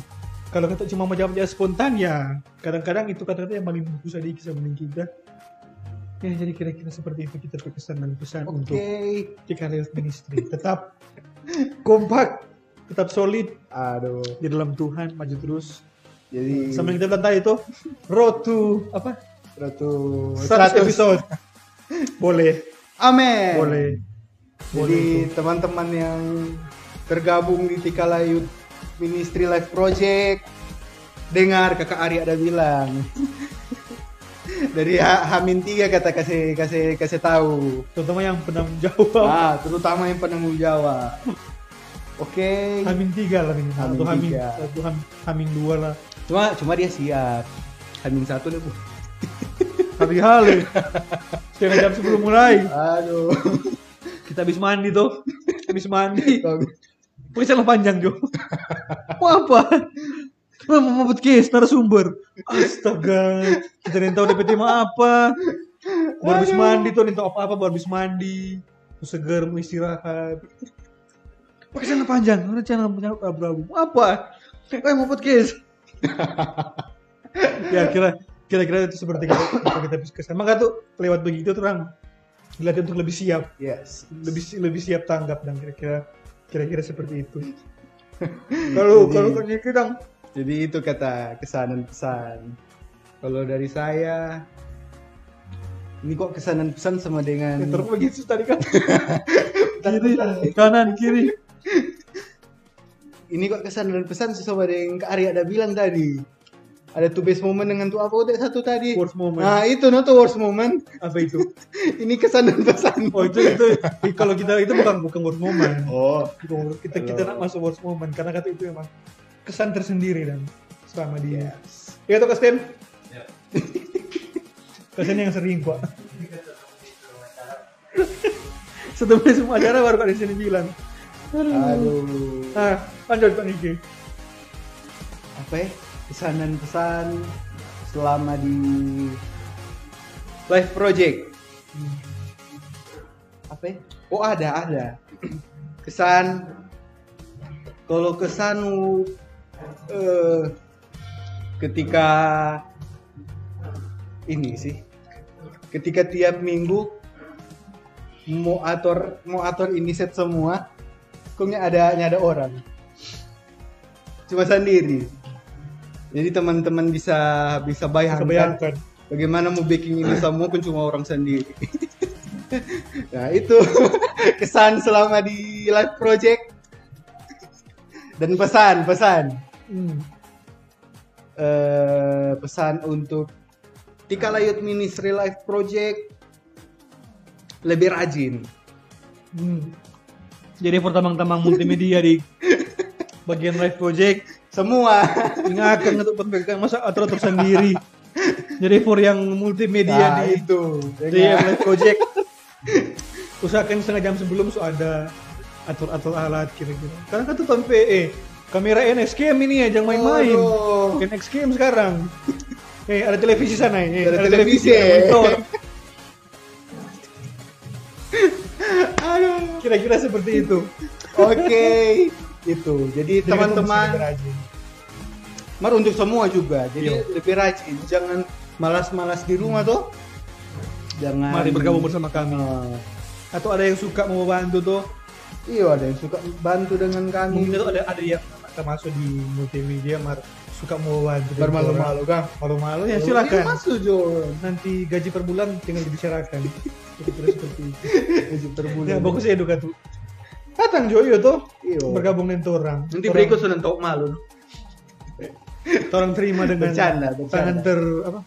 kalau kata cuma mau jawab jawab spontan ya kadang-kadang itu kata-kata yang paling bagus di kisah mending kita. Ya jadi kira-kira seperti itu kita berkesan dan pesan Oke. untuk Cika Health Ministry. Tetap kompak, tetap solid Aduh. di dalam Tuhan, maju terus. Jadi yang kita tadi itu, road to apa? Ratu 100 episode. Boleh, Amin. boleh. Jadi teman-teman yang tergabung di Tikalayut Ministry Life Project dengar kakak Ari ada bilang dari Ha- Hamin tiga kata kasih kasih kasih tahu Terutama yang pernah menjawab. ah terutama yang penanggung jawab oke Hamin tiga lah. Hamin Atau Hamin, Ham- Hamin dua lah. cuma cuma dia siap Hamin satu nih Bu. Hari hal Setengah jam sebelum mulai. aduh Kita habis mandi tuh. Habis mandi. Pokoknya salah panjang Jo. Mau apa? Mau podcast narasumber? Astaga. Kita yang tahu DPT mau apa. Baru habis mandi tuh, nih tahu apa-apa baru habis mandi. Mau segar, mau istirahat. Pakai celana panjang, mana celana panjang abu-abu. Mau apa? Eh mau podcast. ya kira kira-kira itu seperti kita kita, kita bisa kesan. Maka tuh lewat begitu tuh orang dilatih untuk lebih siap yes lebih lebih siap tanggap dan kira-kira kira-kira seperti itu. Kalau kalau kerja kita Jadi itu kata kesan dan pesan. Kalau dari saya, ini kok kesan dan pesan sama dengan terus begitu tadi kan. kiri, kanan, kiri. ini kok kesan dan pesan sama dengan Kak Arya ada bilang tadi. Ada tuh best moment dengan tuh apa udah satu tadi. Worst moment. Nah itu no tuh worst moment. Apa itu? ini kesan dan pesan. Oh itu itu kalau kita itu bukan bukan worst moment. Oh, kita kita nak masuk worst moment karena kata itu memang kesan tersendiri dan selama dia. Ya tuh Kastem. Kesan yang sering kok. Setelah semua acara baru Kak di sini bilang. aduh. Ah, lanjut Pak Niki. Apa ya? Kesan dan pesan selama di live project. Apa ya? Oh ada ada. Kesan kalau kesan eh, ketika ini sih ketika tiap minggu mau atur mau atur ini set semua koknya ada ada orang cuma sendiri jadi teman-teman bisa bisa bayangkan Kebayangkan. bagaimana mau baking ini semua pun cuma orang sendiri nah itu kesan selama di live project dan pesan pesan Hmm. eh, pesan untuk Tika Layut Ministry Life Project lebih rajin Hmm. Jadi pertamang-tamang multimedia di bagian live project semua ingatkan untuk pemegang masa atur-atur sendiri. Jadi for yang multimedia Nah, di itu di live project usahakan setengah jam sebelum so ada atur-atur alat kira-kira. Karena kan tuh tahun PE Kamera NX Cam ini ya, jangan main-main. Aduh. NX Cam sekarang. Eh, ada televisi sana eh. Ada televisi, ada eh. monitor. Aduh. Kira-kira seperti itu. Oke, itu. Jadi teman-teman, mar untuk semua juga. Jadi Iya. lebih rajin, jangan malas-malas di rumah tuh. Jangan. Mari bergabung bersama kami. Ah, Atau ada yang suka mau bantu tuh. iya, ada yang suka bantu dengan kami. Mungkin itu ada ada yang termasuk di multimedia mar suka mau bantu. Bermalu-malu kan? Malu-malu ya Iya, silakan. masuk Jo. Nanti gaji per bulan tinggal dibicarakan. Seperti itu. Gaji per bulan. Ya bagus ya edukatif. Datang Joyo tuh Iya. bergabung dengan orang. Nanti berikut sudah tahu malu. Orang terima dengan Bercanda, bercanda. tangan ter apa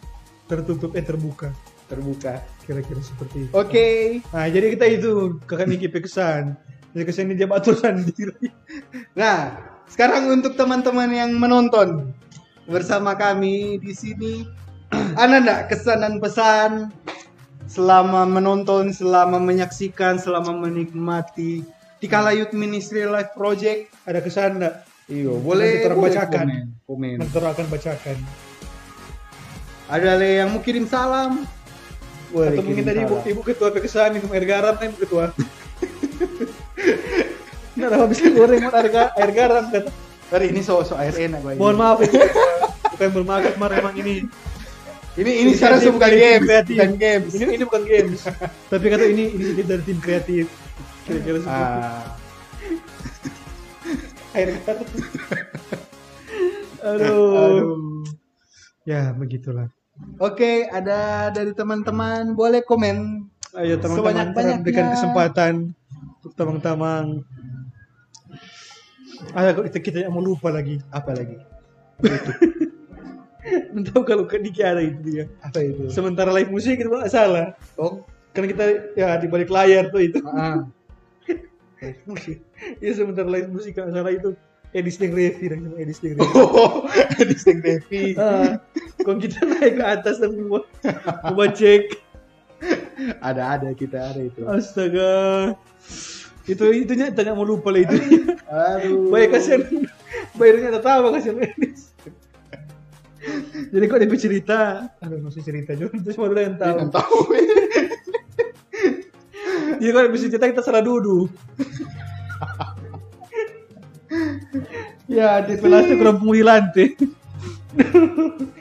tertutup eh terbuka. Terbuka. Kira-kira seperti itu. Oke. Nah jadi kita itu kakak Niki kesan. Jadi kesan dia batur sendiri. Nah, sekarang untuk teman-teman yang menonton bersama kami di sini, ada enggak kesan dan pesan selama menonton, selama menyaksikan, selama menikmati Tikala Youth Ministry Life Project? Ada kesan enggak? Iya, boleh Nanti terbacakan. boleh Komen. komen. Nanti akan bacakan. Ada yang mau kirim salam? Boleh Atau mungkin tadi ibu, ibu ketua kesan itu air garam kan ibu ketua. Nah, apa bisa goreng mau air, air garam kata. Hari ini so-so air enak Pak. Mohon maaf itu. Bukan bermaksud mar emang ini. Ini ini sekarang bukan kreatif. bukan games. Ini ini bukan games. Tapi kata ini inisiatif dari tim kreatif. Kira-kira. Ah, air garam. Aduh. Ya, begitulah. Oke, ada dari teman-teman boleh komen Ayo teman-teman Sebanyak-banyaknya. berikan kesempatan untuk teman-teman. Ada kok kita, kita yang mau lupa lagi. apa lagi? Entah kalau ke Diki ada itu dia. Apa itu? Sementara live musik itu nggak salah. Oh, Karena kita ya di balik layar tuh itu. ah. Ya sementara live musik nggak salah itu. Edis Deng Revi dan sama Edis Deng Revi. Oh, Devi. Ah, Kalau kita naik ke atas dan mau, mau cek. Ada ada kita ada itu. Astaga. Itu itunya tanya mau lupa lah itu. Aduh. Baik kasihan. Bayarnya tak tahu kasihan Edis. Jadi kok dia cerita, aduh masih cerita juga, terus baru yang tahu. Yang tahu. Jadi kalau bisa cerita kita salah duduk. ya, di pelasnya kurang penghuni lantai.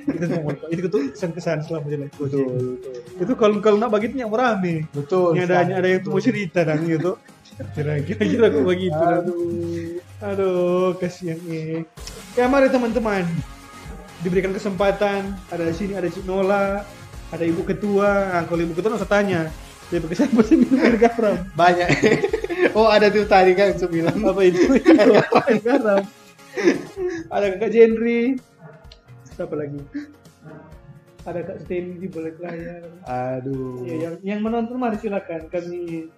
itu semua itu tuh kesan-kesan selama jalan Betul, betul. itu kalau kalau nak begitu yang rame Betul. ini ada ada yang mau cerita dan gitu kira-kira kira kok begitu. Aduh. aduh kasihan nih ya mari teman-teman diberikan kesempatan ada di sini ada Cik Nola ada ibu ketua nah, kalau ibu ketua nggak usah tanya dia pakai minum air garam. Banyak. oh, ada tuh tadi kan saya bilang. apa itu? Air garam. ada kakak Jenry siapa lagi? Ada kak Stanley di balik layar. Aduh. ya, yang yang menonton mari silakan. Kami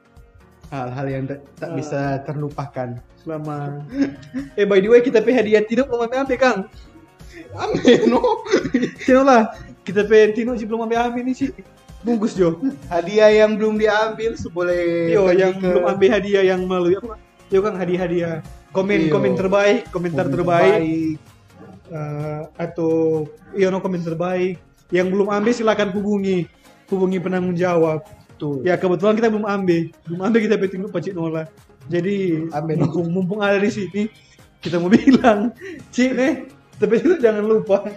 Hal-hal yang tak, Ah. bisa terlupakan. selama eh by the way kita pe hadiah Tino. Belum ambil ambil kang. Amin, no. Tino lah. Kita pe Tino sih belum ambil ambil nih sih bungkus Jo. Hadiah yang belum diambil boleh Yo yang ke- belum ambil hadiah yang melalui apa? Yo kang hadiah-hadiah. Komen Iyo. komen terbaik komentar Komen terbaik. Eh, atau iya no komen terbaik. Yang belum ambil silakan hubungi. Hubungi penanggung jawab. Tuh. ya kebetulan kita belum ambil. Belum ambil kita peting Cik Nola. Jadi Ambil. mumpung, mumpung ada di sini kita mau bilang Cik nih tapi itu jangan lupa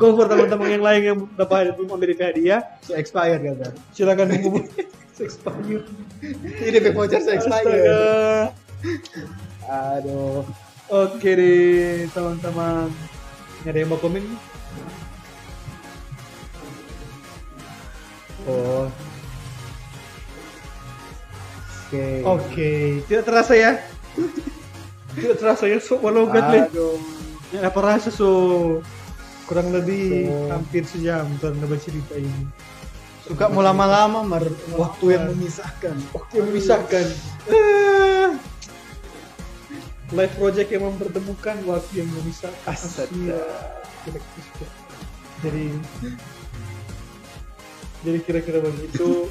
Comfort teman-teman yang lain yang dapat DP hadiah So expired kan. silakan hubungi expired Ini DP voucher so expired. Aduh. Oke deh teman-teman. Ada yang mau komen? Oh. Oke. Oke, tidak terasa ya? tidak terasa ya, so walogat leh. Aduh. Ya, apa rasa so kurang lebih So- hampir sejam karena bercerita ini. Suka mau lama-lama mer waktu yang memisahkan. Waktu yang memisahkan. Eh. Live project yang mempertemukan waktu yang memisahkan. Astaga. Jadi jadi kira-kira begitu.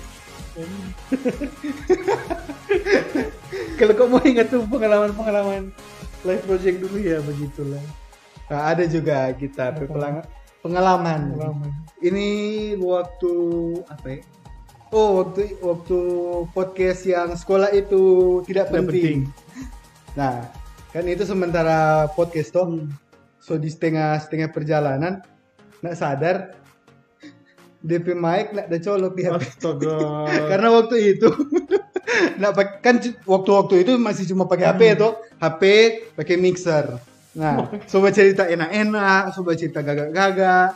Kalau kau mau ingat tuh pengalaman-pengalaman live project dulu ya begitulah. Nah, ada juga kita pelang- pengalaman. Pengalaman. Ini waktu apa ya? Oh, waktu waktu podcast yang sekolah itu tidak Tidak penting. Nah, kan itu sementara podcast toh. Hmm. So di setengah setengah perjalanan nak sadar DP mic nak ada colok di HP. Astaga. Karena waktu itu nak kan waktu-waktu itu masih cuma pakai HP toh, HP pakai mixer. Nah, coba cerita enak-enak, coba cerita gagak-gagak.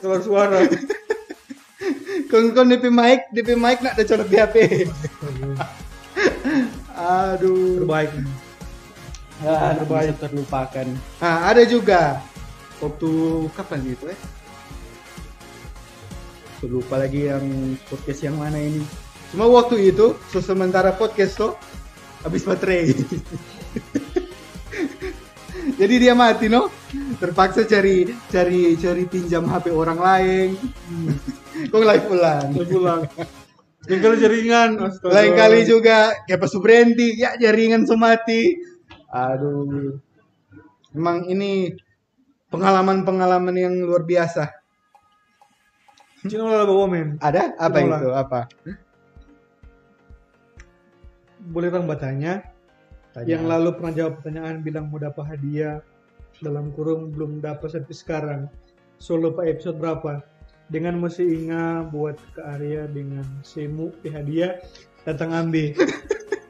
Keluar suara. Kon kon DP mic, DP mic nak ada colok di HP. Aduh. Terbaik. Ah, Terbaik. terlupakan. Nah, ada juga waktu kapan gitu eh? Saya Lupa lagi yang podcast yang mana ini. Cuma waktu itu, sementara podcast tuh habis baterai. Jadi dia mati no, terpaksa cari cari cari pinjam HP orang lain. Kok live pulang. Saya pulang. Yang kali jaringan. Astaga. Lain kali juga kayak pas berhenti ya jaringan semati. Aduh. Emang ini pengalaman-pengalaman yang luar biasa. Cina ulah komen. Ada apa Itulah. itu? Apa? Boleh orang bertanya. Yang lalu pernah jawab pertanyaan bilang mau dapat hadiah dalam kurung belum dapat sampai sekarang. Solo pak episode berapa? Dengan masih ingat buat ke area dengan semu di hadiah datang ambil.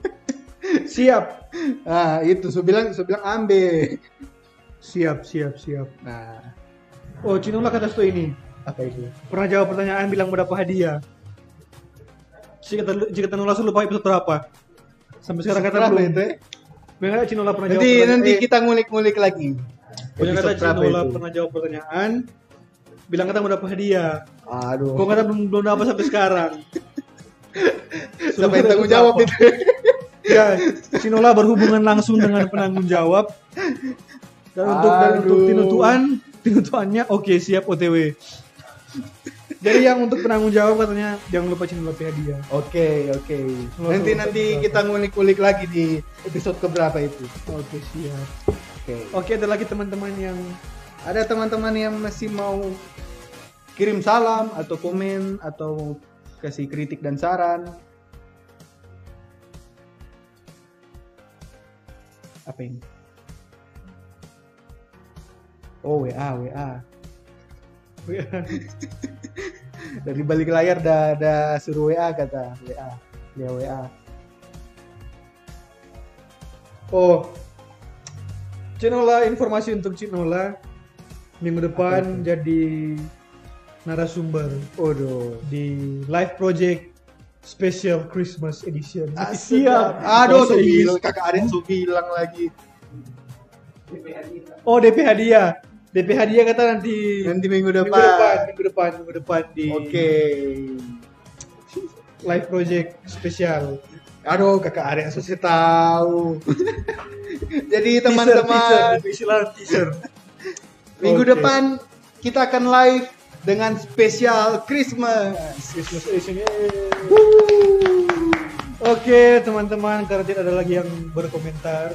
siap, Ah, itu saya bilang saya bilang ambil. siap, siap, siap. Nah, Oh, Cina ulah kata sto ini. apa itu? Pernah jawab pertanyaan bilang mau dapat hadiah. Jika jika nulas lupa episode berapa? Sampai sekarang kata Berapa belum. itu? eh? Cina ulah pernah jawab. Nanti pertanyaan- nanti eh, kita ngulik-ngulik lagi. Punya kata Cinola itu? pernah jawab pertanyaan, bilang kata mau dapat hadiah. Aduh. Kok kata belum belum dapat sampai sekarang. Yang tanggung jawab itu? Ya, Cinola berhubungan langsung dengan penanggung jawab. Dan untuk dan untuk Aduh. tinutuan, tinutuannya oke siap OTW. Jadi yang untuk penanggung jawab katanya jangan lupa Cinola hadiah. Oke, oke. Nanti nanti kita ngulik-ngulik lagi di episode keberapa itu. Oke siap. Oke. Oke ada lagi teman-teman yang Ada teman-teman yang masih mau kirim salam atau komen atau kasih kritik dan saran. Apa ini? Oh WA WA. Dari balik layar ada ada suruh WA kata WA. Ya WA. Oh, Cinola informasi untuk Cinola minggu depan jadi narasumber Waduh. di live project special Christmas edition. Siap. Aduh, tuh bilang kakak Arya tuh bilang lagi. Oh DP hadiah, DP hadiah kata nanti Nanti minggu minggu depan. depan, minggu depan, minggu depan di Oke. live project spesial. Aduh, kakak Arya susah tahu. Jadi teman-teman, teaser, istilah teaser. minggu Oke. depan kita akan live dengan spesial Christmas. Christmas edition. Oke teman-teman, karena tidak ada lagi yang berkomentar.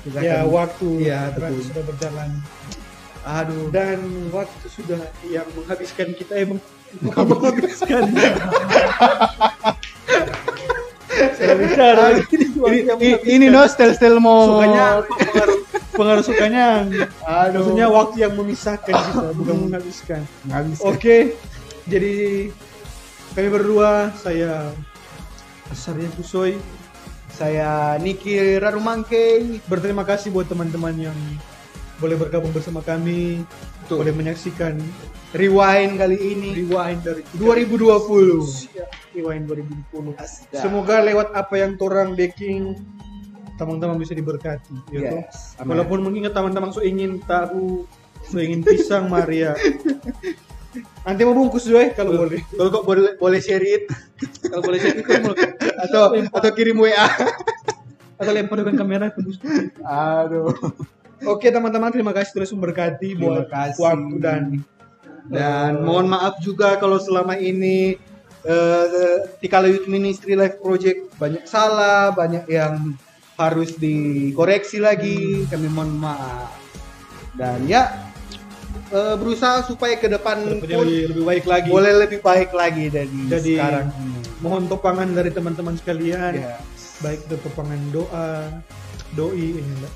Kita ya akan- waktu betul. sudah berjalan Aduh. dan waktu sudah yang menghabiskan kita emang menghabiskan. Saya bicara ini Ini, ini, no stel-stel mau sukanya pengaruh pengaruh sukanya. Aduh. Maksudnya waktu yang memisahkan kita bukan menghabiskan. Oke, jadi kami berdua saya Sarya Kusoy Saya Niki Rarumangke. berterima kasih buat teman-teman yang boleh bergabung bersama kami, Betul. boleh menyaksikan Rewind kali ini rewind dari 2020. Siap, rewind 2020. Astaga. Semoga lewat apa yang torang baking teman-teman bisa diberkati, ya? Yes, amin. Walaupun mengingat teman-teman so ingin tahu, so ingin pisang Maria. Nanti mau bungkus juga kalau boleh. Kalau kok boleh boleh share it Kalau boleh ikut mau atau atau kirim WA. atau lempar dengan kamera tembus. Aduh. Oke teman-teman terima kasih terus memberkati buat kasih. waktu dan Dan mohon maaf juga kalau selama ini eh Tikala Youth Ministry Life Project banyak salah, banyak yang harus dikoreksi lagi kami mohon maaf dan ya eh, berusaha supaya ke depan pun lebih, lebih baik lagi. boleh lebih baik lagi dari Jadi sekarang mohon topangan dari teman-teman sekalian, Ya. baik itu topangan doa, doi ini enggak.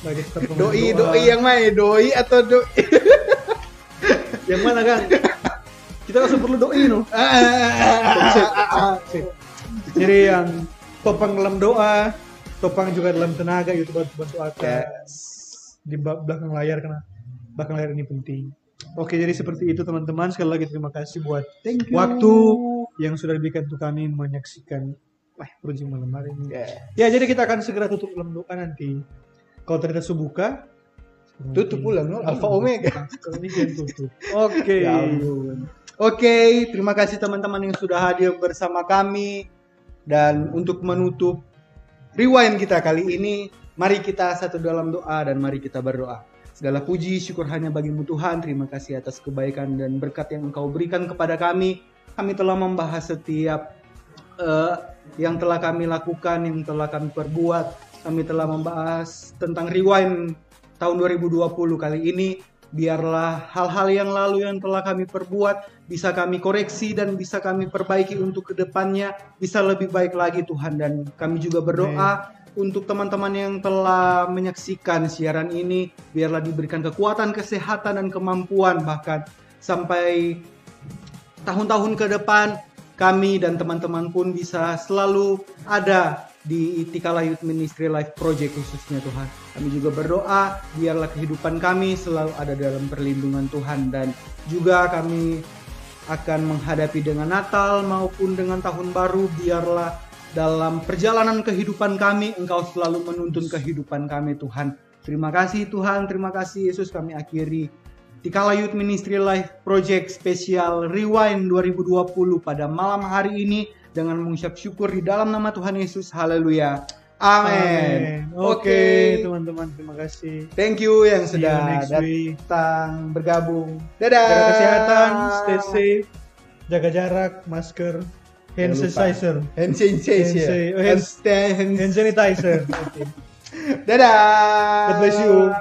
Topangan Doi, doa. doi yang mana? Doi atau doi? yang mana kan? Kita langsung perlu doi no. Jadi yang topang dalam doa, topang juga dalam tenaga itu bantu bantu akan di ba- belakang layar karena belakang layar ini penting. Oke, jadi seperti itu teman-teman. Sekali lagi terima kasih buat Thank you. waktu yang sudah diberikan untuk kami menyaksikan Wah, malam hari ini. Ya, jadi kita akan segera tutup dalam doa nanti. Kalau ternyata subuka, Tutup ulang, no? Alpha Omega. Oke. Ya. Oke, terima kasih teman-teman yang sudah hadir bersama kami. Dan untuk menutup rewind kita kali ini, mari kita satu dalam doa dan mari kita berdoa. Segala puji, syukur hanya bagimu Tuhan. Terima kasih atas kebaikan dan berkat yang Engkau berikan kepada kami. Kami telah membahas setiap eh, yang telah kami lakukan, yang telah kami perbuat. Kami telah membahas tentang rewind tahun 2020 kali ini. Biarlah hal-hal yang lalu yang telah kami perbuat bisa kami koreksi dan bisa kami perbaiki untuk ke depannya. Bisa lebih baik lagi Tuhan. Dan kami juga berdoa untuk teman-teman yang telah menyaksikan siaran ini. Biarlah diberikan kekuatan, kesehatan dan kemampuan. Bahkan sampai tahun-tahun ke depan kami dan teman-teman pun bisa selalu ada di Tikala Youth Ministry Life Project khususnya Tuhan. Kami juga berdoa biarlah kehidupan kami selalu ada dalam perlindungan Tuhan dan juga kami akan menghadapi dengan Natal maupun dengan tahun baru biarlah dalam perjalanan kehidupan kami engkau selalu menuntun kehidupan kami Tuhan. Terima kasih Tuhan, terima kasih Yesus kami akhiri Tikala Youth Ministry Life Project spesial Rewind 2020 pada malam hari ini dengan mengucap syukur di dalam nama Tuhan Yesus. Haleluya. Amin. Oke, teman-teman, terima kasih. Thank you yang See you sudah week. datang bergabung. Dadah. Jaga kesehatan, stay safe, jaga jarak, masker, hand Jangan sanitizer, Hand sanitizer. Hand sa- oh, Hand sanitizer. Oke. Dadah. God bless you.